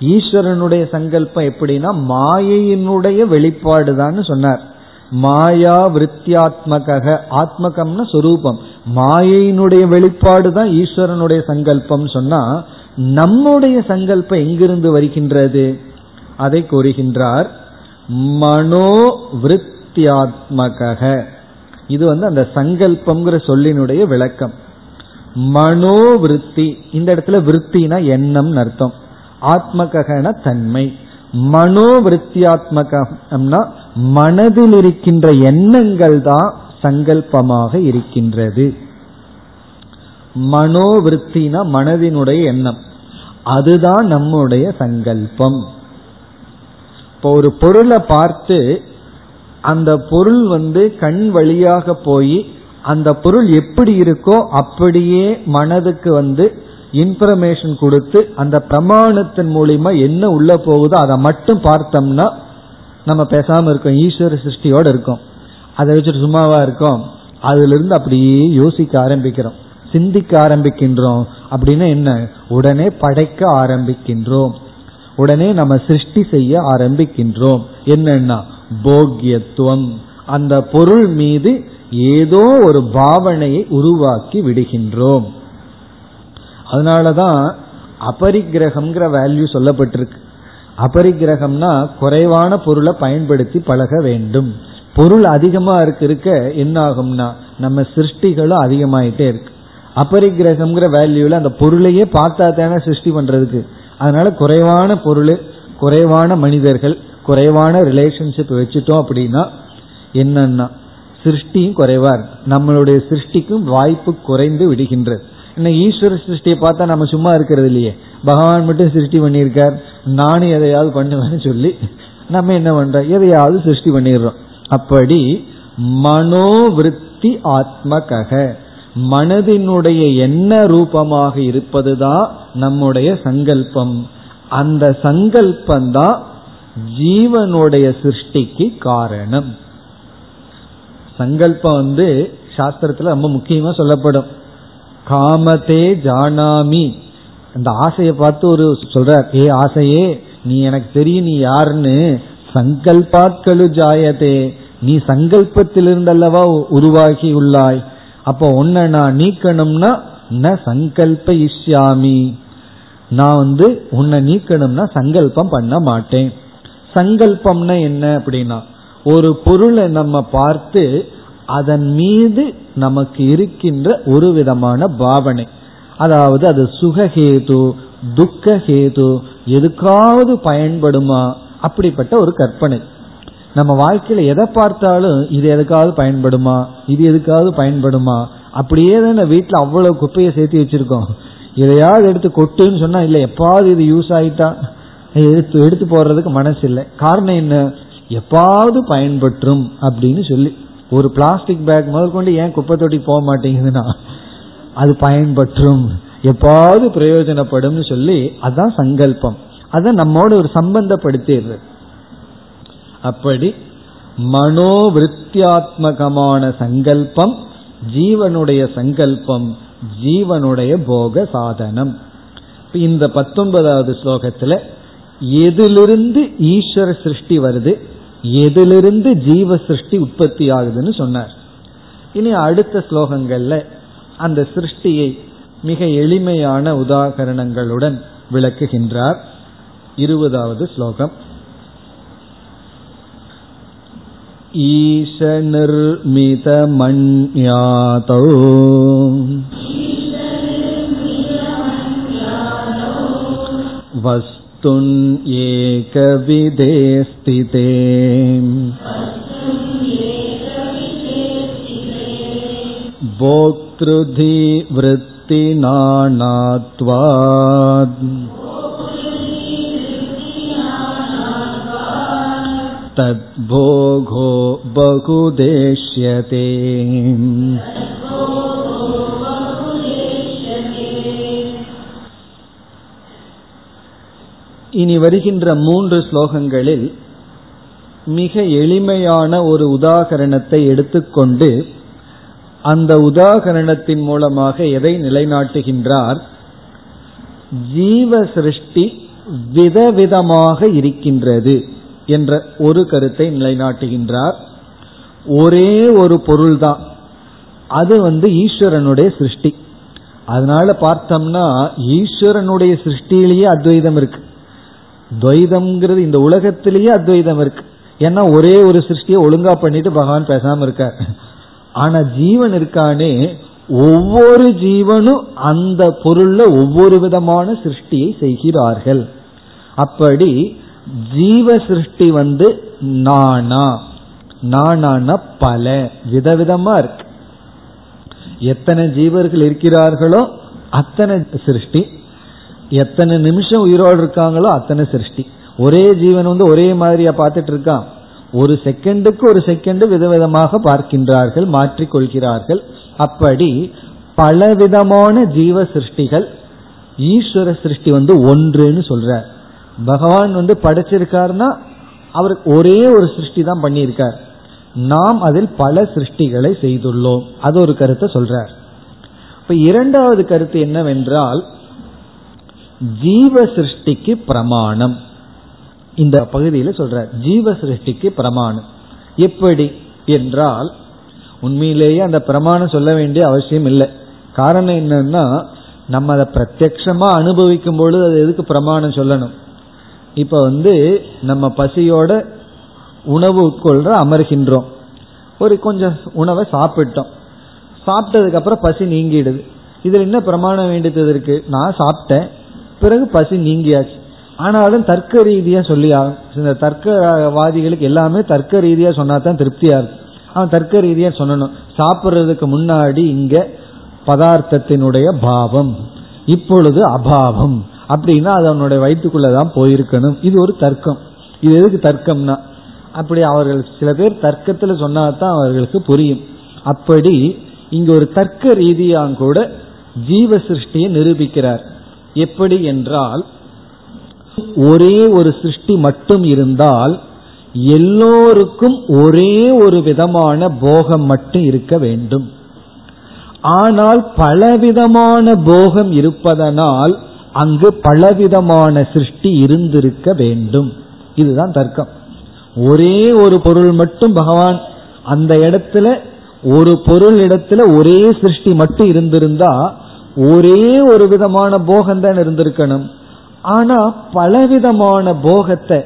ஈஸ்வரனுடைய சங்கல்பம் எப்படின்னா மாயையினுடைய வெளிப்பாடுதான்னு சொன்னார். மாயா விருத்தியாத்மக ஆத்மகம்னு சொரூபம். மாயையினுடைய வெளிப்பாடு தான் ஈஸ்வரனுடைய சங்கல்பம் சொன்னா நம்முடைய சங்கல்பம் எங்கிருந்து வருகின்றது? அதை கூறுகின்றார் மனோ விருத்தியாத்மக இது வந்து அந்த சங்கல்பம்ங்கிற சொல்லினுடைய விளக்கம். மனோவிருத்தி. இந்த இடத்துல விற்த்தினா எண்ணம் அர்த்தம். ஆத்மகன தன்மை. மனோவிருத்தியாத்மகம்னா மனதில் இருக்கின்ற எண்ணங்கள் தான் சங்கல்பமாக இருக்கின்றது. மனோவிருத்தினா மனதினுடைய எண்ணம். அதுதான் நம்முடைய சங்கல்பம். இப்போ ஒரு பொருளை பார்த்து அந்த பொருள் வந்து கண் வழியாக போய் அந்த பொருள் எப்படி இருக்கோ அப்படியே மனதுக்கு வந்து இன்ஃபர்மேஷன் கொடுத்து அந்த பிரமாணத்தின் மூலியமா என்ன உள்ள போகுதோ அதை மட்டும் பார்த்தோம்னா நம்ம பேசாம இருக்கோம் ஈஸ்வர சிருஷ்டியோட இருக்கோம். அதை வச்சுட்டு சும்மாவா இருக்கோம். அதுல இருந்து அப்படியே யோசிக்க ஆரம்பிக்கிறோம். சிந்திக்க ஆரம்பிக்கின்றோம். அப்படின்னா என்ன? உடனே படைக்க ஆரம்பிக்கின்றோம். உடனே நம்ம சிருஷ்டி செய்ய ஆரம்பிக்கின்றோம். என்னன்னா போக்கியத்துவம் அந்த பொருள் மீது ஏதோ ஒரு பாவனையை உருவாக்கி விடுகின்றோம். அதனாலதான் அபரிக்கிரகம்ங்கிற வேல்யூ சொல்லப்பட்டிருக்கு. அபரிக்கிரகம்னா குறைவான பொருளை பயன்படுத்தி பழக வேண்டும். பொருள் அதிகமா இருக்கு இருக்க என்ன ஆகும்னா நம்ம சிருஷ்டிகளும் அதிகமாயிட்டே இருக்கு. அபரிக்கிரகம்ங்கிற வேல்யூல அந்த பொருளையே பார்த்தா தானே சிருஷ்டி பண்றதுக்கு. அதனால குறைவான பொருள் குறைவான மனிதர்கள் குறைவான ரிலேஷன்ஷிப் வச்சுட்டோம் அப்படின்னா என்னன்னா சிருஷ்டியும் குறைவா இருக்கு நம்மளுடைய சிருஷ்டிக்கும் வாய்ப்பு குறைந்து விடுகின்றது. இன்னும் ஈஸ்வர சிருஷ்டியை பார்த்தா நம்ம சும்மா இருக்கிறது இல்லையே. பகவான் மட்டும் சிருஷ்டி பண்ணியிருக்கார். நானும் எதையாவது பண்ணுவேன்னு சொல்லி நம்ம என்ன பண்றோம்? எதையாவது சிருஷ்டி பண்ணிடுறோம். அப்படி மனோவிருத்தி ஆத்மகக. மனதினுடைய என்ன ரூபமாக இருப்பதுதான் நம்முடைய சங்கல்பம். அந்த சங்கல்பந்தான் ஜீவனுடைய சிருஷ்டிக்கு காரணம். சங்கல்பம் வந்து சாஸ்திரத்துல ரொம்ப முக்கியமா சொல்லப்படும். காமதே ஜானாமி. அந்த ஆசையை பார்த்து ஒரு சொல்ற ஏ ஆசையே நீ எனக்கு தெரியும் நீ யாருன்னு. சங்கல்பாத்களு ஜாயதே நீ சங்கல்பத்திலிருந்தல்லவா உருவாகி உள்ளாய். அப்போ உன்னை நான் நீக்கணும்னா ந சங்கல்ப இஷ்யாமி நான் வந்து உன்னை நீக்கணும்னா சங்கல்பம் பண்ண மாட்டேன். சங்கல்பம்னா என்ன அப்படின்னா ஒரு பொருளை நம்ம பார்த்து அதன் மீது நமக்கு இருக்கின்ற ஒரு விதமான பாவனை. அதாவது அது சுகஹேது துக்கஹேது எதுக்காவது பயன்படுமா? அப்படிப்பட்ட ஒரு கற்பனை. நம்ம வாழ்க்கையில எதை பார்த்தாலும் இது எதுக்காவது பயன்படுமா? இது எதுக்காவது பயன்படுமா? அப்படியே தானே வீட்டில் அவ்வளவு குப்பையை சேர்த்து வச்சிருக்கோம். எதையாவது எடுத்து கொட்டுன்னு சொன்னா இல்லை எப்பாவது இது யூஸ் ஆயிட்டா? எடுத்து எடுத்து போடுறதுக்கு மனசு இல்லை காரணம் என்ன? எப்பாவது பயன்பற்றும் அப்படின்னு சொல்லி ஒரு பிளாஸ்டிக் பேக் முதற்கொண்டு ஏன் குப்பை தொட்டி போக மாட்டேங்குதுன்னா அது பயன்பற்றும் எப்பாவது பிரயோஜனப்படும் சொல்லி அதான் சங்கல்பம். அதை நம்மோட ஒரு சம்பந்தப்படுத்திடுறது அப்படி மனோவிருத்தியாத்மகமான சங்கல்பம் ஜீவனுடைய சங்கல்பம் ஜீவனுடைய போக சாதனம். இந்த பத்தொன்பதாவது ஸ்லோகத்துல எதிலிருந்து ஈஸ்வர சிருஷ்டி வருது எதிலிருந்து ஜீவ சிருஷ்டி உற்பத்தி ஆகுதுன்னு சொன்னார் இனி அடுத்த ஸ்லோகங்கள்ல அந்த சிருஷ்டியை மிக எளிமையான உதாகரணங்களுடன் விளக்குகின்றார் இருபதாவது ஸ்லோகம் ईशनिर्मितमन्यातौ वस्तुन्येकविधे स्थिते भोक्तृधिवृत्तिनानात्वात् तद्भोगो बहुदेश्यते இனி வருகின்ற மூன்று ஸ்லோகங்களில் மிக எளிமையான ஒரு உதாகரணத்தை எடுத்துக்கொண்டு அந்த உதாகரணத்தின் மூலமாக எதை நிலைநாட்டுகின்றார்? ஜீவ சிருஷ்டி விதவிதமாக இருக்கின்றது என்ற ஒரு கருத்தை நிலைநாட்டுகின்றார். ஒரே ஒரு பொருள்தான். அது வந்து ஈஸ்வரனுடைய சிருஷ்டி. அதனால பார்த்தோம்னா ஈஸ்வரனுடைய சிருஷ்டியிலேயே அத்வைதம் இருக்கு. துவைதம்ங்கிறது இந்த உலகத்திலேயே அத்வைதம் இருக்கு. ஏன்னா ஒரே ஒரு சிருஷ்டியை ஒழுங்கா பண்ணிட்டு பகவான் பேசாம இருக்கார். ஆனா ஜீவன் இருக்கானே ஒவ்வொரு ஜீவனும் அந்த பொருள்ல ஒவ்வொரு விதமான சிருஷ்டியை செய்கிறார்கள். அப்படி ஜீவ சிருஷ்டி வந்து நானா. நானான பல விதவிதமா இருக்கு. எத்தனை ஜீவர்கள் இருக்கிறார்களோ அத்தனை சிருஷ்டி எத்தனை நிமிஷம் உயிரோடு இருக்காங்களோ அத்தனை சிருஷ்டி. ஒரே ஜீவன் வந்து ஒரே மாதிரியா பார்த்துட்டு இருக்கான். ஒரு செகண்டுக்கு ஒரு செகண்ட் விதவிதமாக பார்க்கின்றார்கள் மாற்றிக்கொள்கிறார்கள். அப்படி பலவிதமான ஜீவ சிருஷ்டிகள் ஈஸ்வர சிருஷ்டி வந்து ஒன்றுன்னு சொல்றார். பகவான் வந்து படைச்சிருக்காருன்னா அவர் ஒரே ஒரு சிருஷ்டி தான் பண்ணியிருக்கார். நாம் அதில் பல சிருஷ்டிகளை செய்துள்ளோம். அது ஒரு கருத்தை சொல்றார். இப்ப இரண்டாவது கருத்து என்னவென்றால் ஜீவ சிருஷ்டிக்கு பிரமாணம். இந்த பகுதியில் சொல்றார் ஜீவ சிருஷ்டிக்கு பிரமாணம். எப்படி என்றால் உண்மையிலேயே அந்த பிரமாணம் சொல்ல வேண்டிய அவசியம் இல்லை. காரணம் என்னன்னா நம்ம அதை பிரத்யட்சமா அனுபவிக்கும் பொழுது அது எதுக்கு பிரமாணம் சொல்லணும்? இப்ப வந்து நம்ம பசியோட உணவு உட்கொள்ற அமர்கின்றோம். ஒரு கொஞ்சம் உணவை சாப்பிட்டோம். சாப்பிட்டதுக்கு அப்புறம் பசி நீங்கிடுது. இதில் என்ன பிரமாணம் வேண்டியது இருக்கு? நான் சாப்பிட்டேன். பிறகு பசி நீங்கியாச்சு. ஆனாலும் தர்க்க ரீதியா சொல்லி இந்த தர்க்கவாதிகளுக்கு எல்லாமே தர்க்க ரீதியா சொன்னா தான் திருப்தியா இருக்கும். அவன் தர்க்க ரீதியா சொல்லணும். சாப்பிட்றதுக்கு முன்னாடி இங்க பதார்த்தத்தினுடைய பாவம் இப்பொழுது அபாவம் அப்படின்னா அது அவனுடைய வயிற்றுக்குள்ளதான் போயிருக்கணும். இது ஒரு தர்க்கம். இது எதுக்கு தர்க்கம்னா? அப்படி அவர்கள் சில பேர் தர்க்கத்துல சொன்னாதான் அவர்களுக்கு புரியும். அப்படி இங்க ஒரு தர்க்க ரீதியாக கூட ஜீவ சிருஷ்டியை நிரூபிக்கிறார். எப்படி என்றால் ஒரே ஒரு சிருஷ்டி மட்டும் இருந்தால் எல்லோருக்கும் ஒரே ஒரு விதமான போகம் மட்டும் இருக்க வேண்டும். ஆனால் பலவிதமான போகம் இருப்பதனால் அங்கு பலவிதமான சிருஷ்டி இருந்திருக்க வேண்டும். இதுதான் தர்க்கம். ஒரே ஒரு பொருள் மட்டும் பகவான் அந்த இடத்துல ஒரு பொருள் இடத்துல ஒரே சிருஷ்டி மட்டும் இருந்திருந்தா ஒரே ஒரு விதமான போகம் தான் இருந்திருக்கணும். ஆனா பலவிதமான போகத்தை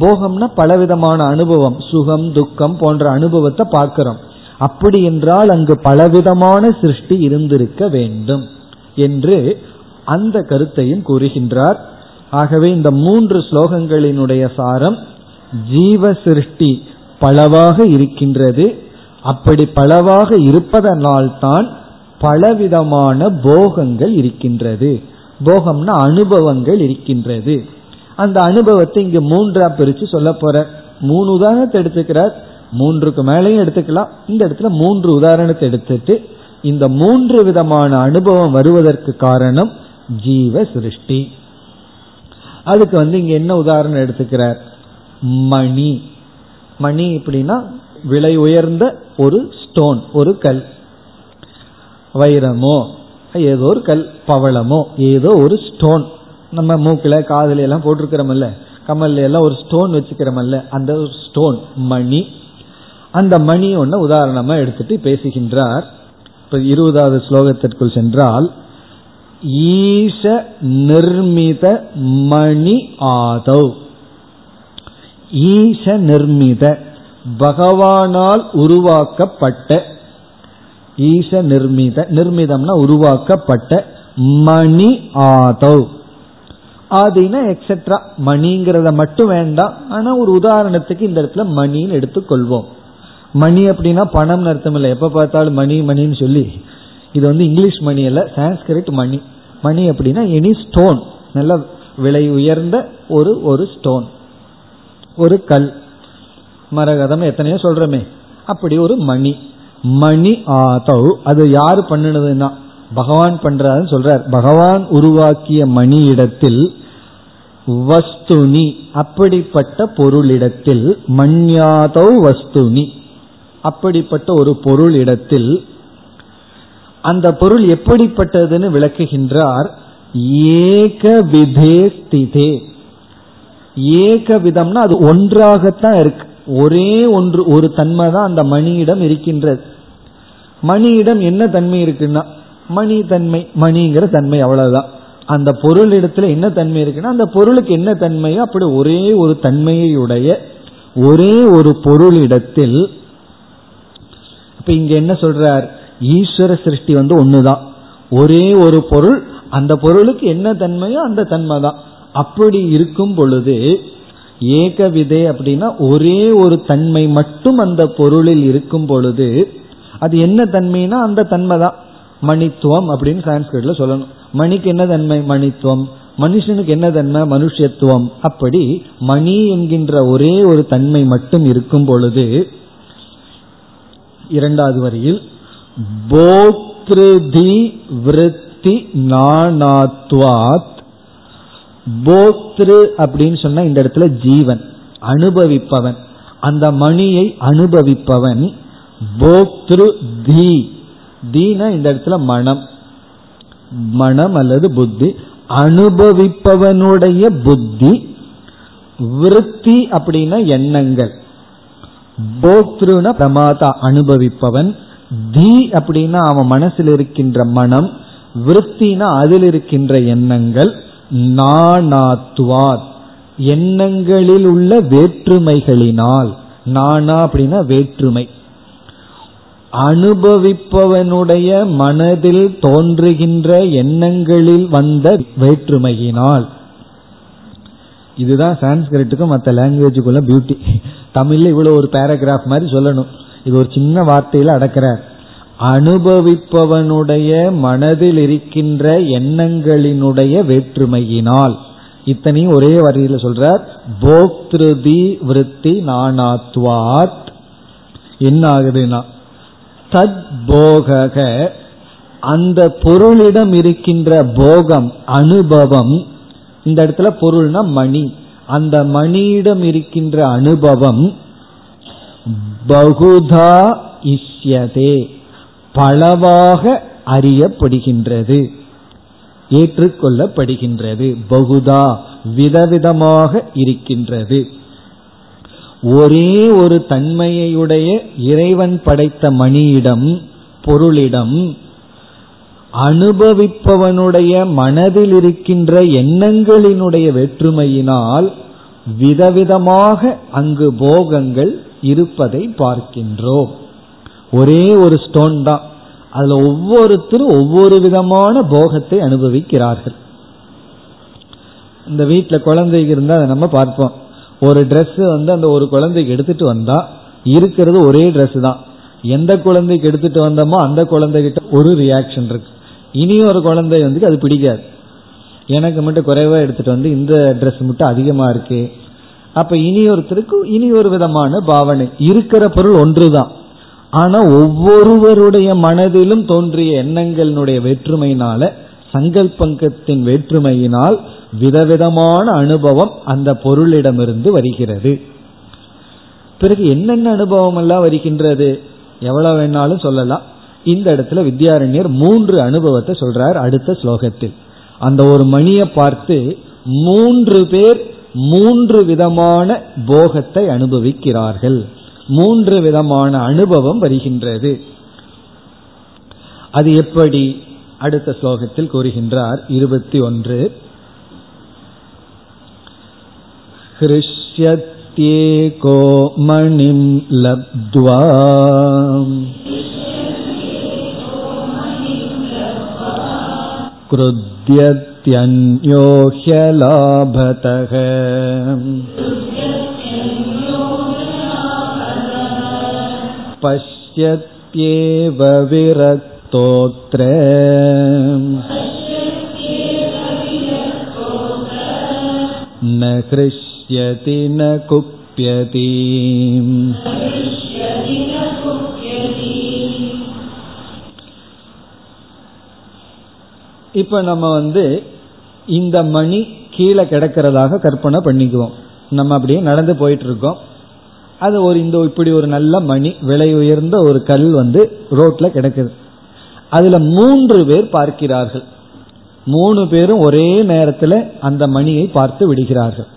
போகம்னா பலவிதமான அனுபவம் சுகம் துக்கம் போன்ற அனுபவத்தை பார்க்கிறோம். அப்படி என்றால் அங்கு பலவிதமான சிருஷ்டி இருந்திருக்க வேண்டும் என்று அந்த கருத்தையும் கூறுகின்றார். ஆகவே இந்த மூன்று ஸ்லோகங்களினுடைய சாரம் ஜீவ சிருஷ்டி பலவாக இருக்கின்றது. அப்படி பலவாக இருப்பதனால்தான் பலவிதமான போகங்கள் இருக்கின்றது. போகம்னா அனுபவங்கள் இருக்கின்றது. அந்த அனுபவத்தை இங்க மூன்றா பிரிச்சு சொல்ல போற. மூணு உதாரணத்தை எடுத்துக்கிறார். மூன்றுக்கு மேலேயும் எடுத்துக்கலாம். இந்த இடத்துல மூன்று உதாரணத்தை எடுத்துட்டு இந்த மூன்று விதமான அனுபவம் வருவதற்கு காரணம் ஜீவ சிருஷ்டி. அதுக்கு வந்து இங்க என்ன உதாரணம் எடுத்துக்கிறார்? மணி. மணி எப்படின்னா விலை உயர்ந்த ஒரு ஸ்டோன் ஒரு கல். வைரமோ ஏதோ ஒரு கல் பவளமோ ஏதோ ஒரு ஸ்டோன் நம்ம மூக்கில் காதல எல்லாம் போட்டிருக்கிறோமல்ல கமல்ல எல்லாம் ஒரு ஸ்டோன் வச்சுக்கிறோமல்ல அந்த ஒரு ஸ்டோன் மணி. அந்த மணி ஒன்று உதாரணமா எடுத்துட்டு பேசுகின்றார். இப்ப இருபதாவது ஸ்லோகத்திற்குள் சென்றால் ஈஷ நிர்மித மணி ஆதவ். ஈஷ நிர்மித பகவானால் உருவாக்கப்பட்ட ஈச நிர்மித நிர்மிதம்னா உருவாக்கப்பட்ட மணி ஆதவ். ஆதினா எக்ஸெட்ரா மணிங்கிறத மட்டும் வேண்டாம். ஆனா ஒரு உதாரணத்துக்கு இந்த இடத்துல மணின்னு எடுத்துக்கொள்வோம். மணி அப்படின்னா பணம் அர்த்தம் இல்லை எப்ப பார்த்தாலும் மணி மணின்னு சொல்லி. இது வந்து இங்கிலீஷ் மணி அல்ல சான்ஸ்கிரிட் மணி. மணி அப்படின்னா எனி ஸ்டோன் நல்ல விலை உயர்ந்த ஒரு ஒரு ஸ்டோன் ஒரு கல். மரகதம் எத்தனையோ சொல்றமே. அப்படி ஒரு மணி. மணி ஆதவ். அது யார் பண்ணினதுன்னா பகவான் பண்றாருன்னு சொல்றார். பகவான் உருவாக்கிய மணி இடத்தில் வஸ்துனி அப்படிப்பட்ட பொருளிடத்தில் மண்யாதவ் வஸ்துனி அப்படிப்பட்ட ஒரு பொருள் இடத்தில் அந்த பொருள் எப்படிப்பட்டதுன்னு விளக்குகின்றார். ஏக விதே ஸ்திதே. ஏக விதம்னா அது ஒன்றாகத்தான் இருக்கு. ஒரே ஒன்று ஒரு தன்மை தான் அந்த மணியிடம் இருக்கின்றது. மணியிடம் என்ன தன்மை இருக்குன்னா மணி தன்மை மணிங்கிற தன்மை அவ்வளவுதான். அந்த பொருள் இடத்துல என்ன தன்மை இருக்குன்னா அந்த பொருளுக்கு என்ன தன்மையோ அப்படி ஒரே ஒரு தன்மையுடைய ஒரே ஒரு பொருளிடத்தில் இப்ப இங்க என்ன சொல்றார்? ஈஸ்வர சிருஷ்டி வந்து ஒண்ணுதான். ஒரே ஒரு பொருள் அந்த பொருளுக்கு என்ன தன்மையோ அந்த தன்மை தான் அப்படி இருக்கும் பொழுது ஏக விதை அப்படின்னா ஒரே ஒரு தன்மை மட்டும் அந்த பொருளில் இருக்கும் பொழுது அது என்ன தன்மைனா அந்த தன்மை தான். மணித்துவம் அப்படின்னு சான்ஸ்கிரிட்ல சொல்லணும். மணிக்கு என்ன தன்மை? மணித்துவம். மனுஷனுக்கு என்ன தன்மை? மனுஷத்துவம். அப்படி மணி என்கின்ற ஒரே ஒரு தன்மை மட்டும் இருக்கும் பொழுது இரண்டாவது வரியில் போக்திருதி விருத்தி நாணாத்வாத் போக்திரு அப்படின்னு சொன்னா இந்த இடத்துல ஜீவன் அனுபவிப்பவன். அந்த மணியை அனுபவிப்பவன் போக்திரு தி. தீனா இந்த இடத்துல மனம். மனம் அல்லது புத்தி. அனுபவிப்பவனுடைய புத்தி விருத்தி அப்படின்னா எண்ணங்கள். போக்திருனா பிரமாதா அனுபவிப்பவன். தி அப்படின்னா அவன் மனசில் இருக்கின்ற மனம். விருத்தினா அதில் இருக்கின்ற எண்ணங்கள். நானாத்துவாத் எண்ணங்களில் உள்ள வேற்றுமைகளினால் நானா அப்படின்னா வேற்றுமை. அனுபவிப்பவனுடைய மனதில் தோன்றுகின்ற எண்ணங்களில் வந்த வேற்றுமையினால். இதுதான் சான்ஸ்கிரிட்டுக்கும் மற்ற லாங்குவேஜுக்குள்ள பியூட்டி தமிழ்ல இவ்வளவு ஒரு பேராகிராஃப் மாதிரி சொல்லணும். இது ஒரு சின்ன வார்த்தையில அடக்கிறார். அனுபவிப்பவனுடைய மனதில் இருக்கின்ற எண்ணங்களினுடைய வேற்றுமையினால். இத்தனையும் ஒரே வரியில சொல்றார் போக்திருதி விருத்தி நானாத்வாத் என்ன ஆகுதுன்னா தத் போக அந்த பொருளிடம் இருக்கின்ற போகம் அனுபவம். இந்த இடத்துல பொருள்னா மணி. அந்த மணியிடம் இருக்கின்ற அனுபவம் பகுதா இஷ்யதே. பலவாக அறியப்படுகின்றது. ஏற்றுக்கொள்ளப்படுகின்றது. பகுதா விதவிதமாக இருக்கின்றது. ஒரே ஒரு தன்மையுடைய இறைவன் படைத்த மணியிடம் பொருளிடம் அனுபவிப்பவனுடைய மனதில் இருக்கின்ற எண்ணங்களினுடைய வேற்றுமையினால் விதவிதமாக அங்கு போகங்கள் இருப்பதை பார்க்கின்றோம். ஒரே ஒரு ஸ்டோன் தான். அதுல ஒவ்வொருத்தரும் ஒவ்வொரு விதமான போகத்தை அனுபவிக்கிறார்கள். இந்த வீட்டில் குழந்தைக்கு இருந்தால் அதை நம்ம பார்ப்போம். ஒரு ட்ரெஸ் வந்து அந்த ஒரு குழந்தைக்கு எடுத்துட்டு வந்தா இருக்கிறது ஒரே ட்ரெஸ் தான். எந்த குழந்தைக்கு எடுத்துட்டு வந்தோமோ அந்த குழந்தைகிட்ட ஒரு ரியாக்ஷன் இருக்கு. இனி ஒரு குழந்தை வந்து அது பிடிக்காது. எனக்கு மட்டும் குறைவா எடுத்துட்டு வந்து இந்த ட்ரெஸ் மட்டும் அதிகமா இருக்கு. அப்ப இனி ஒருத்தருக்கு இனி ஒரு விதமான பாவனை. இருக்கிற பொருள் ஒன்று தான் ஆனா ஒவ்வொருவருடைய மனதிலும் தோன்றிய எண்ணங்களினுடைய வேற்றுமையினால சங்கல்பங்கத்தின் வேற்றுமையினால் விதவிதமான அனுபவம் அந்த பொருளிடமிருந்து வருகிறது. பிறகு என்னென்ன அனுபவம் எல்லாம் வருகின்றது? எவ்வளவு வேணாலும் சொல்லலாம். இந்த இடத்துல வித்யாரண்யர் மூன்று அனுபவத்தை சொல்றார் அடுத்த ஸ்லோகத்தில். அந்த ஒரு மணியை பார்த்து மூன்று பேர் மூன்று விதமான போகத்தை அனுபவிக்கிறார்கள். மூன்று விதமான அனுபவம் வருகின்றது அது எப்படி அடுத்த ஸ்லோகத்தில் கூறுகின்றார் இருபத்தி ஒன்று हृष्यत्येको मणिं लब्ध्वा क्रुध्यत्यन्यो ह्यलाभतः पश्यत्येव विरक्तोऽत्र न हृष्यति न कुप्यति இப்ப நம்ம வந்து இந்த மணி கீழே கிடக்கிறதாக கற்பனை பண்ணிக்குவோம் நம்ம அப்படியே நடந்து போயிட்டு இருக்கோம் அது ஒரு இந்த இப்படி ஒரு நல்ல மணி விலை உயர்ந்த ஒரு கல் வந்து ரோட்ல கிடக்குது. அதுல மூன்று பேர் பார்க்கிறார்கள். மூணு பேரும் ஒரே நேரத்தில் அந்த மணியை பார்த்து விடுகிறார்கள்.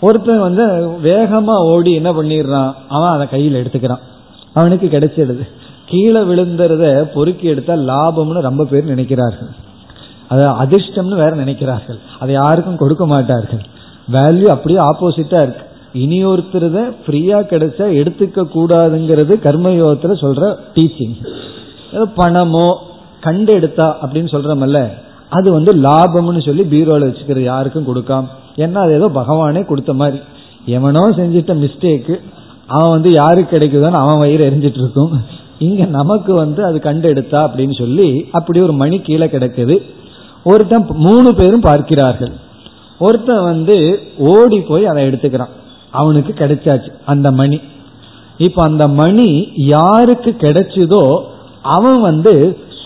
ஒருத்தன் வந்து வேகமா ஓடி என்ன பண்ணிடுறான்? அவன் அதை கையில் எடுத்துக்கிறான். அவனுக்கு கிடைச்சிடுது. கீழே விழுந்துறத பொறுக்கி எடுத்தா லாபம்னு ரொம்ப பேர் நினைக்கிறார்கள். அது அதிர்ஷ்டம்னு வேற நினைக்கிறார்கள். அதை யாருக்கும் கொடுக்க மாட்டார்கள். வேல்யூ அப்படியே ஆப்போசிட்டா இருக்கு. இனி ஒருத்தருத ஃப்ரீயா கிடைச்சா எடுத்துக்க கூடாதுங்கிறது கர்மயோகத்துல சொல்ற டீச்சிங் பணமோ கண்டு எடுத்தா அப்படின்னு சொல்றமல்ல அது வந்து லாபம்னு சொல்லி பீரோல வச்சுக்கிற யாருக்கும் கொடுக்காம ஏன்னா அது ஏதோ பகவானே கொடுத்த மாதிரி. எவனோ செஞ்சிட்ட மிஸ்டேக்கு அவன் வந்து யாருக்கு கிடைக்குதான்னு அவன் வயிறு எரிஞ்சிட்டு இருக்கும். இங்க நமக்கு வந்து அது கண்டு எடுத்தா அப்படின்னு சொல்லி அப்படி ஒரு மணி கீழே கிடக்குது. ஒருத்தன் மூணு பேரும் பார்க்கிறார்கள். ஒருத்தன் வந்து ஓடி போய் அதை எடுத்துக்கிறான். அவனுக்கு கிடைச்சாச்சு அந்த மணி. இப்ப அந்த மணி யாருக்கு கிடைச்சதோ அவன் வந்து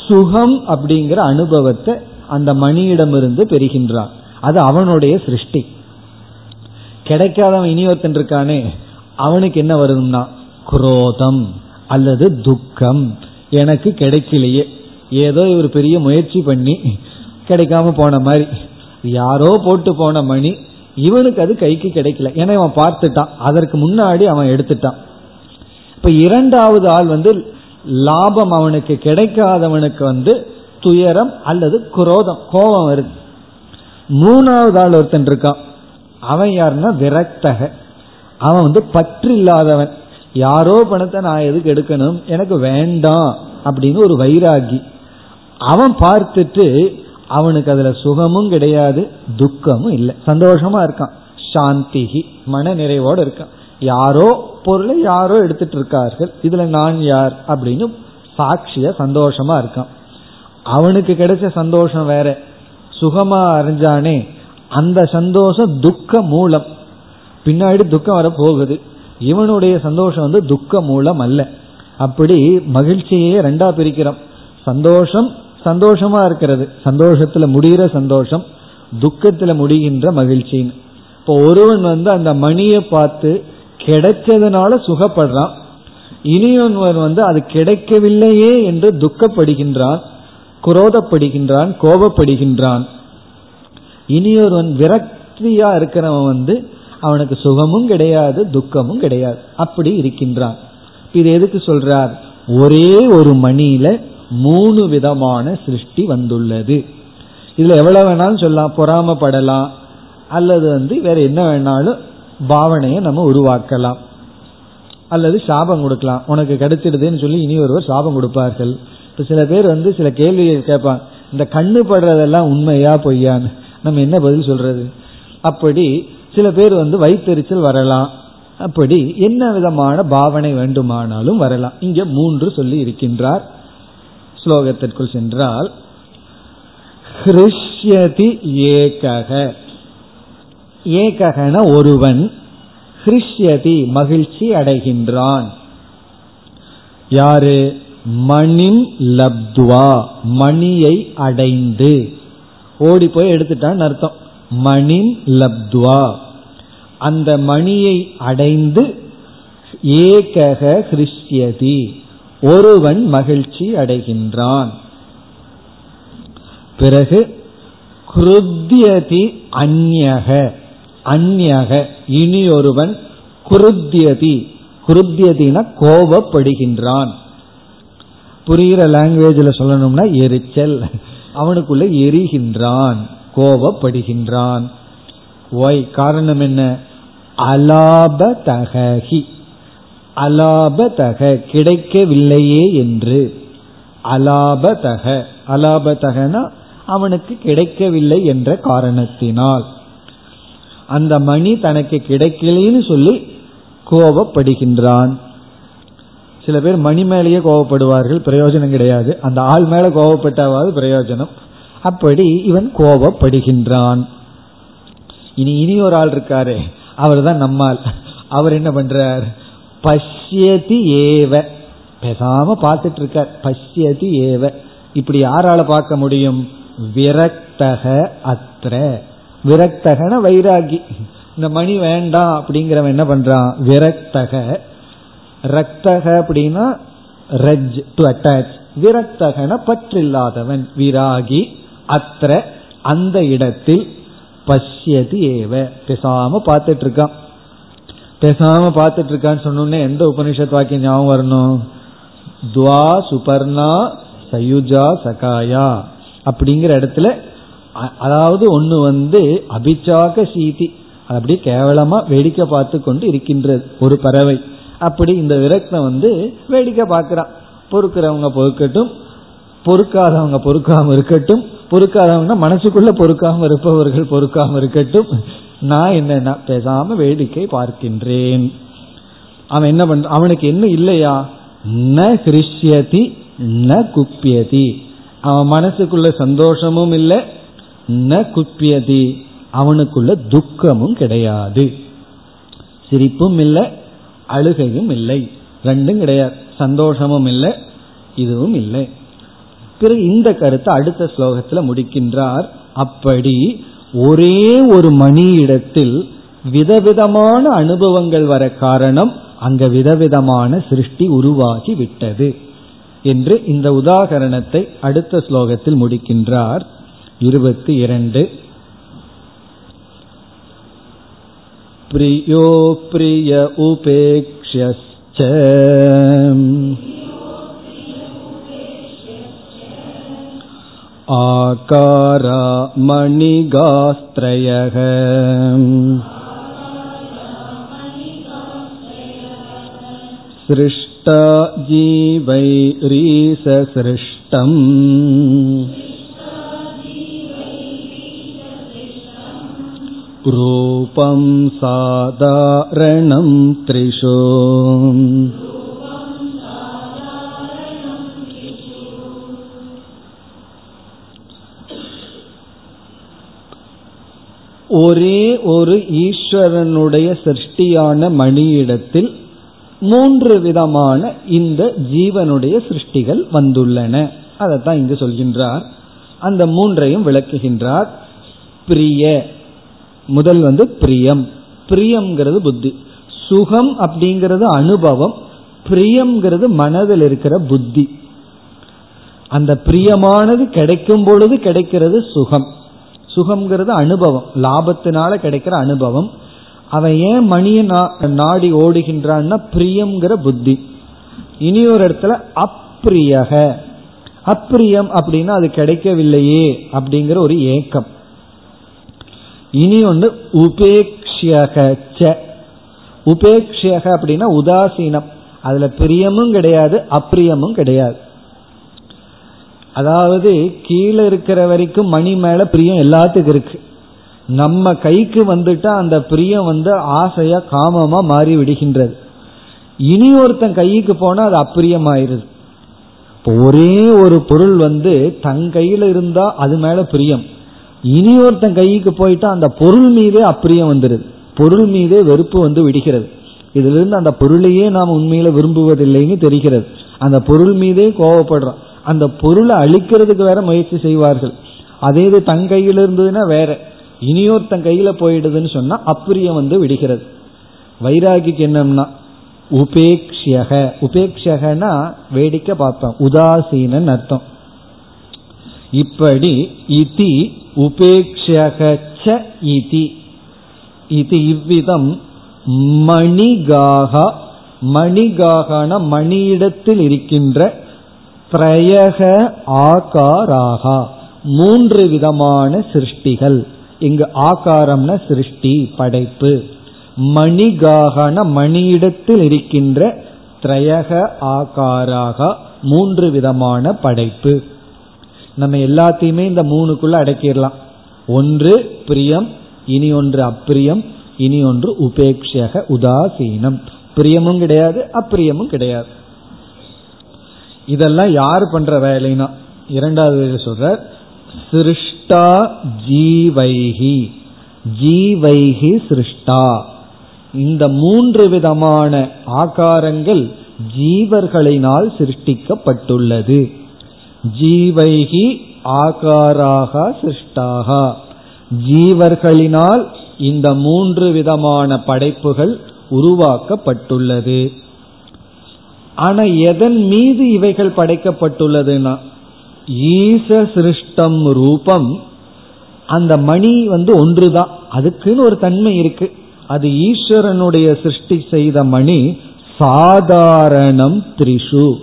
சுகம் அப்படிங்கிற அனுபவத்தை அந்த மணியிடமிருந்து பெறுகின்றான். அது அவனுடைய சிருஷ்டி. கிடைக்காதவன் இனி ஒருத்தன் இருக்கானே அவனுக்கு என்ன வரும்னா குரோதம் அல்லது துக்கம். எனக்கு கிடைக்கலையே. ஏதோ இவர் பெரிய முயற்சி பண்ணி கிடைக்காம போன மாதிரி. யாரோ போட்டு போன மணி இவனுக்கு அது கைக்கு கிடைக்கல. ஏன்னா அவன் பார்த்துட்டான். அதற்கு முன்னாடி அவன் எடுத்துட்டான். இப்ப இரண்டாவது ஆள் வந்து லாபம் அவனுக்கு கிடைக்காதவனுக்கு வந்து துயரம் அல்லது குரோதம் கோபம் வருது. மூணாவது ஆள் ஒருத்தன் இருக்கான். அவன் யாருன்னா விரக்தக. அவன் வந்து பற்று இல்லாதவன் யாரோ பணத்தை நான் எதுக்கு எடுக்கணும்? எனக்கு வேண்டாம் அப்படின்னு ஒரு வைராகி. அவன் பார்த்துட்டு அவனுக்கு அதுல சுகமும் கிடையாது துக்கமும் இல்லை. சந்தோஷமா இருக்கான். சாந்திகி மன நிறைவோடு இருக்கான். யாரோ பொருளை யாரோ எடுத்துட்டு இருக்கார்கள் இதுல நான் யார் அப்படின்னு சாட்சிய சந்தோஷமா இருக்கான். அவனுக்கு கிடைச்ச சந்தோஷம் வேற. சுகமா அறிஞ்சானே அந்த சந்தோஷம் துக்க மூலம் பின்னாடி துக்கம் வர போகுது. இவனுடைய சந்தோஷம் வந்து துக்க மூலம் அல்ல. அப்படி மகிழ்ச்சியே ரெண்டா பிரிக்கிறோம். சந்தோஷம் சந்தோஷமா இருக்கிறது. சந்தோஷத்துல முடிகிற சந்தோஷம் துக்கத்துல முடிகின்ற மகிழ்ச்சின்னு. இப்போ ஒருவன் வந்து அந்த மணியை பார்த்து கிடைச்சதுனால சுகப்படுறான். இனியொருவன் வந்து அது கிடைக்கவில்லையே என்று துக்கப்படுகின்றான் குரோதப்படுகின்றான் கோபப்படுகின்றான். இனியொருவன் விரக்தியா இருக்கிறவன் வந்து அவனுக்கு சுகமும் கிடையாது துக்கமும் கிடையாது. அப்படி இருக்கின்றான். இது எதுக்கு சொல்றார்? ஒரே ஒரு மணியில மூணு விதமான சிருஷ்டி வந்துள்ளது. இதுல எவ்வளவு வேணாலும் சொல்லலாம் பொறாமப்படலாம் அல்லது வந்து வேற என்ன வேணாலும் பாவனையை நம்ம உருவாக்கலாம். அல்லது சாபம் கொடுக்கலாம். உனக்கு கிடைச்சிடுதுன்னு சொல்லி இனி ஒருவர் சாபம் கொடுப்பார்கள். இப்ப சில பேர் வந்து சில கேள்விகள் கேட்பாங்க. இந்த கண்ணு படுறதெல்லாம் உண்மையா பொய்யான்னு. நம்ம என்ன பதில் சொல்றது? அப்படி சில பேர் வந்து வயிற்றுச்சல் வரலாம். அப்படி என்ன விதமான பாவனை வேண்டுமானாலும் வரலாம். இங்க மூன்று சொல்லி இருக்கின்றார். ஸ்லோகத்திற்குள் சென்றால் ஹிருஷ்யதி ஏகக ஏககன ஒருவன் ஹிருஷ்யதி மகிழ்ச்சி அடைகின்றான். யாரு? மணின் லப்துவா மணியை அடைந்து. ஓடி போய் எடுத்துட்டான் அர்த்தம். மணின் லப்துவா. அந்த மணியை அடைந்து ஏகக கிருஷ்யதி ஒருவன் மகிழ்ச்சி அடைகின்றான். பிறகு குருத்தியதி அந்யக. அந்யக இனி ஒருவன் குருத்தியதி. குருத்தியதின கோபப்படுகின்றான். புரிகிற லாங்குவேஜில் சொல்லணும்னா எரிச்சல். அவனுக்குள்ள எரிகின்றான் கோபப்படுகின்றான். ஒய் காரணம் என்ன? அலாபதகி அலாபதக கிடைக்கவில்லையே என்று. அலாபதக அலாபதகனா அவனுக்கு கிடைக்கவில்லை என்ற காரணத்தினால். அந்த மணி தனக்கு கிடைக்கலன்னு சொல்லி கோபப்படுகின்றான் சில பேர் மணி மேலேயே கோபப்படுவார்கள் பிரயோஜனம் கிடையாது. அந்த ஆள் மேல கோபப்பட்டாவது பிரயோஜனம். அப்படி இவன் கோபப்படுகின்றான் இனி இனி ஒரு ஆள் இருக்காரு அவர் தான் நம்மால். அவர் என்ன பண்றார்? பஷ்யதி ஏவ. பேசாம பார்த்துட்டு இருக்க பஷ்யதி ஏவ. இப்படி யாரால பார்க்க முடியும்? விரக்தக அத்திர விரக்தகன வைராகி. இந்த மணி வேண்டாம் அப்படிங்கிறவன் என்ன பண்றான்? விரக்தக. ரக்தக அப்படின்னா ரஜ் டு அட்டாச் விரக்தகன பற்றில்லாதவன் விராகி அத்திர அந்த இடத்தில் பஷ்யதி ஏவ. பேசாம பார்த்துட்டு இருக்கான் பேசாம பார்த்துட்டு இருக்கான்னு சொன்னோடனே எந்த உபனிஷத் வாக்கியம் ஞாபகம் வரணும்? துவா சுபர்ணா சயுஜா சகாயா அப்படிங்கிற இடத்துல அதாவது ஒன்று வந்து அபிச்சாக சீதி. அப்படியே கேவலமா வேடிக்கை பார்த்து கொண்டு இருக்கின்றது. ஒரு பறவை. அப்படி இந்த விரக்தம் வந்து வேடிக்கை பார்க்கிறான். பொறுக்கிறவங்க பொறுக்கட்டும் பொறுக்காதவங்க பொறுக்காம இருக்கட்டும் பொறுக்காதவங்க மனசுக்குள்ள பொறுக்காம இருப்பவர்கள் பொறுக்காம இருக்கட்டும் நான் என்ன பேசாம வேடிக்கை பார்க்கின்றேன். அவன் என்ன பண்ற அவனுக்கு என்ன இல்லையா? ந கிருஷ்யதி ந குப்பியதி அவன் மனசுக்குள்ள சந்தோஷமும் இல்லை ந குப்பியதி அவனுக்குள்ள துக்கமும் கிடையாது. சிரிப்பும் இல்லை அழுகையும் இல்லை. ரெண்டும் கிடையாது. சந்தோஷமும் இல்லை இதுவும் இல்லை. பிறகு இந்த கருத்தை அடுத்த ஸ்லோகத்தில் முடிக்கின்றார். அப்படி ஒரே ஒரு மணியிடத்தில் விதவிதமான அனுபவங்கள் வர காரணம் அங்க விதவிதமான சிருஷ்டி உருவாகி விட்டது என்று இந்த உதாகரணத்தை அடுத்த ஸ்லோகத்தில் முடிக்கின்றார் இருபத்தி இரண்டு प्रियो प्रिय उपेक्ष्यश्च आकारा मणिगास्त्रयः सृष्टा जीवैरीससृष्टम् रूपं साधारणं त्रिषु ஒரே ஒரு ஈஸ்வரனுடைய சிருஷ்டியான மணியிடத்தில் மூன்று விதமான இந்த ஜீவனுடைய சிருஷ்டிகள் வந்துள்ளன. அதைத்தான் இங்கு சொல்கின்றார். அந்த மூன்றையும் விளக்குகின்றார். பிரிய. முதல் வந்து பிரியம். பிரியம்ங்கிறது புத்தி. சுகம் அப்படிங்கிறது அனுபவம். பிரியம்ங்கிறது மனதில் இருக்கிற புத்தி. அந்த பிரியமானது கிடைக்கும் பொழுது கிடைக்கிறது சுகம். சுகம்ங்கிறது அனுபவம். லாபத்தினால கிடைக்கிற அனுபவம். அவன் ஏன் மணியை நாடி ஓடுகின்றான்னா பிரியம்ங்கிற புத்தி. இனி ஒரு இடத்துல அப்பிரியக அப்பிரியம் அப்படின்னா அது கிடைக்கவில்லையே அப்படிங்கிற ஒரு ஏக்கம். இனி ஒன்று உபேக்ஷக உபேக்ஷக அப்படின்னா உதாசீனம். அதுல பிரியமும் கிடையாது அப்பிரியமும் கிடையாது. அதாவது கீழே இருக்கிற வரைக்கும் மணி மேல பிரியம் எல்லாத்துக்கும் இருக்கு. நம்ம கைக்கு வந்துட்டா அந்த பிரியம் வந்து ஆசையா காமமா மாறி விடுகின்றது. இனி ஒருத்தன் கைக்கு போனா அது அப்பிரியமாயிருது. இப்போ ஒரே ஒரு பொருள் வந்து தன் கையில இருந்தா அது மேல பிரியம். இனி ஒருத்தன் கைக்கு போயிட்டா அந்த பொருள் மீதே அப்பிரியம் வந்துடுது பொருள் மீதே வெறுப்பு வந்து விடுகிறது. இதிலிருந்து அந்த பொருளையே நாம் உண்மையில விரும்புவதில்லைன்னு தெரிகிறது. அந்த பொருள் மீதே கோவப்படுறோம். அந்த பொருளை அழிக்கிறதுக்கு வேற முயற்சி செய்வார்கள். அதே இது தன் கையில் இருந்ததுன்னா வேற. இனியோர் தன் கையில போயிடுதுன்னு சொன்னா அப்பிரியம் வந்து விடுகிறது. வைராகிக்கு என்னன்னா உபேக்ஷக உபேக்ஷகனா வேடிக்கை பார்ப்போம் உதாசீனன் அர்த்தம். இப்படி இதி உபேக்ஷக இதி. இது இவ்விதம் மணிகாக மணிகாகன மணியிடத்தில் இருக்கின்ற பிரயக ஆகாராகா. மூன்று விதமான சிருஷ்டிகள். இங்கு ஆகாரம்னா சிருஷ்டி படைப்பு. மணிகாகன மணியிடத்தில் இருக்கின்ற திரையக ஆகாராக மூன்று விதமான படைப்பு. நம்ம எல்லாத்தையுமே இந்த மூணுக்குள்ள அடக்கிடலாம். ஒன்று பிரியம் இனி ஒன்று அப்பிரியம் இனி ஒன்று உபேக்ஷக உதாசீனம். பிரியமும் கிடையாது அப்பிரியமும் கிடையாது. இதெல்லாம் யார் பண்ற வேலைனா இரண்டாவது சொல்ற சிருஷ்டா ஜீவைகி ஜீவைகி சிருஷ்டா. இந்த மூன்று விதமான ஆகாரங்கள் ஜீவர்களினால் சிருஷ்டிக்கப்பட்டுள்ளது. ஜீவைகி ஆகாராக சிருஷ்டாக. ஜீவர்களினால் இந்த மூன்று விதமான படைப்புகள் உருவாக்கப்பட்டுள்ளது. ஆனா எதன் மீது இவைகள் படைக்கப்பட்டுள்ளதுன்னா ஈச சிருஷ்டம் ரூபம். அந்த மணி வந்து ஒன்றுதான் அதுக்குன்னு ஒரு தன்மை இருக்கு. அது ஈஸ்வரனுடைய சிருஷ்டி செய்த மணி சாதாரணம் த்ரிஷு.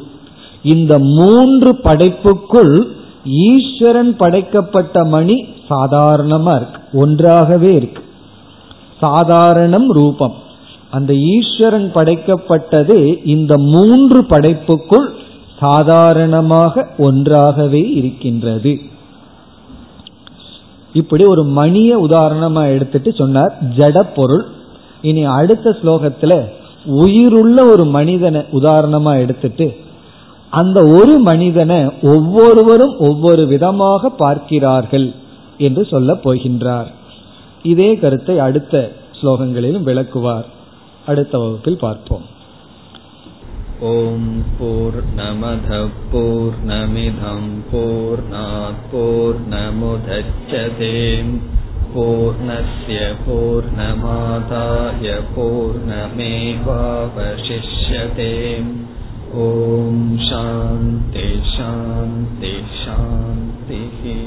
இந்த மூன்று படைப்புக்குள் ஈஸ்வரன் படைக்கப்பட்ட மணி சாதாரணமா இருக்கு. ஒன்றாகவே இருக்கு. சாதாரணம் ரூபம். அந்த ஈஸ்வரன் படைக்கப்பட்டது இந்த மூன்று படைப்புக்குள் சாதாரணமாக ஒன்றாகவே இருக்கின்றது. இப்படி ஒரு மணிய உதாரணமா எடுத்துட்டு சொன்னார் ஜட பொருள். இனி அடுத்த ஸ்லோகத்துல உயிருள்ள ஒரு மனிதனை உதாரணமா எடுத்துட்டு அந்த ஒரு மனிதனை ஒவ்வொருவரும் ஒவ்வொரு விதமாக பார்க்கிறார்கள் என்று சொல்ல போகின்றார். இதே கருத்தை அடுத்த ஸ்லோகங்களிலும் விளக்குவார். அடுத்த வகுப்பில் பார்ப்போம். ஓம் போர் நமத போர் நமிதம் போர் நாற் நமுதச்சதேம் பூர்ணய பூர்ணமாதாய பூர்ணமேவாவசிஷ்யதேம் ஓம் சாந்தி சாந்தி சாந்திஹி.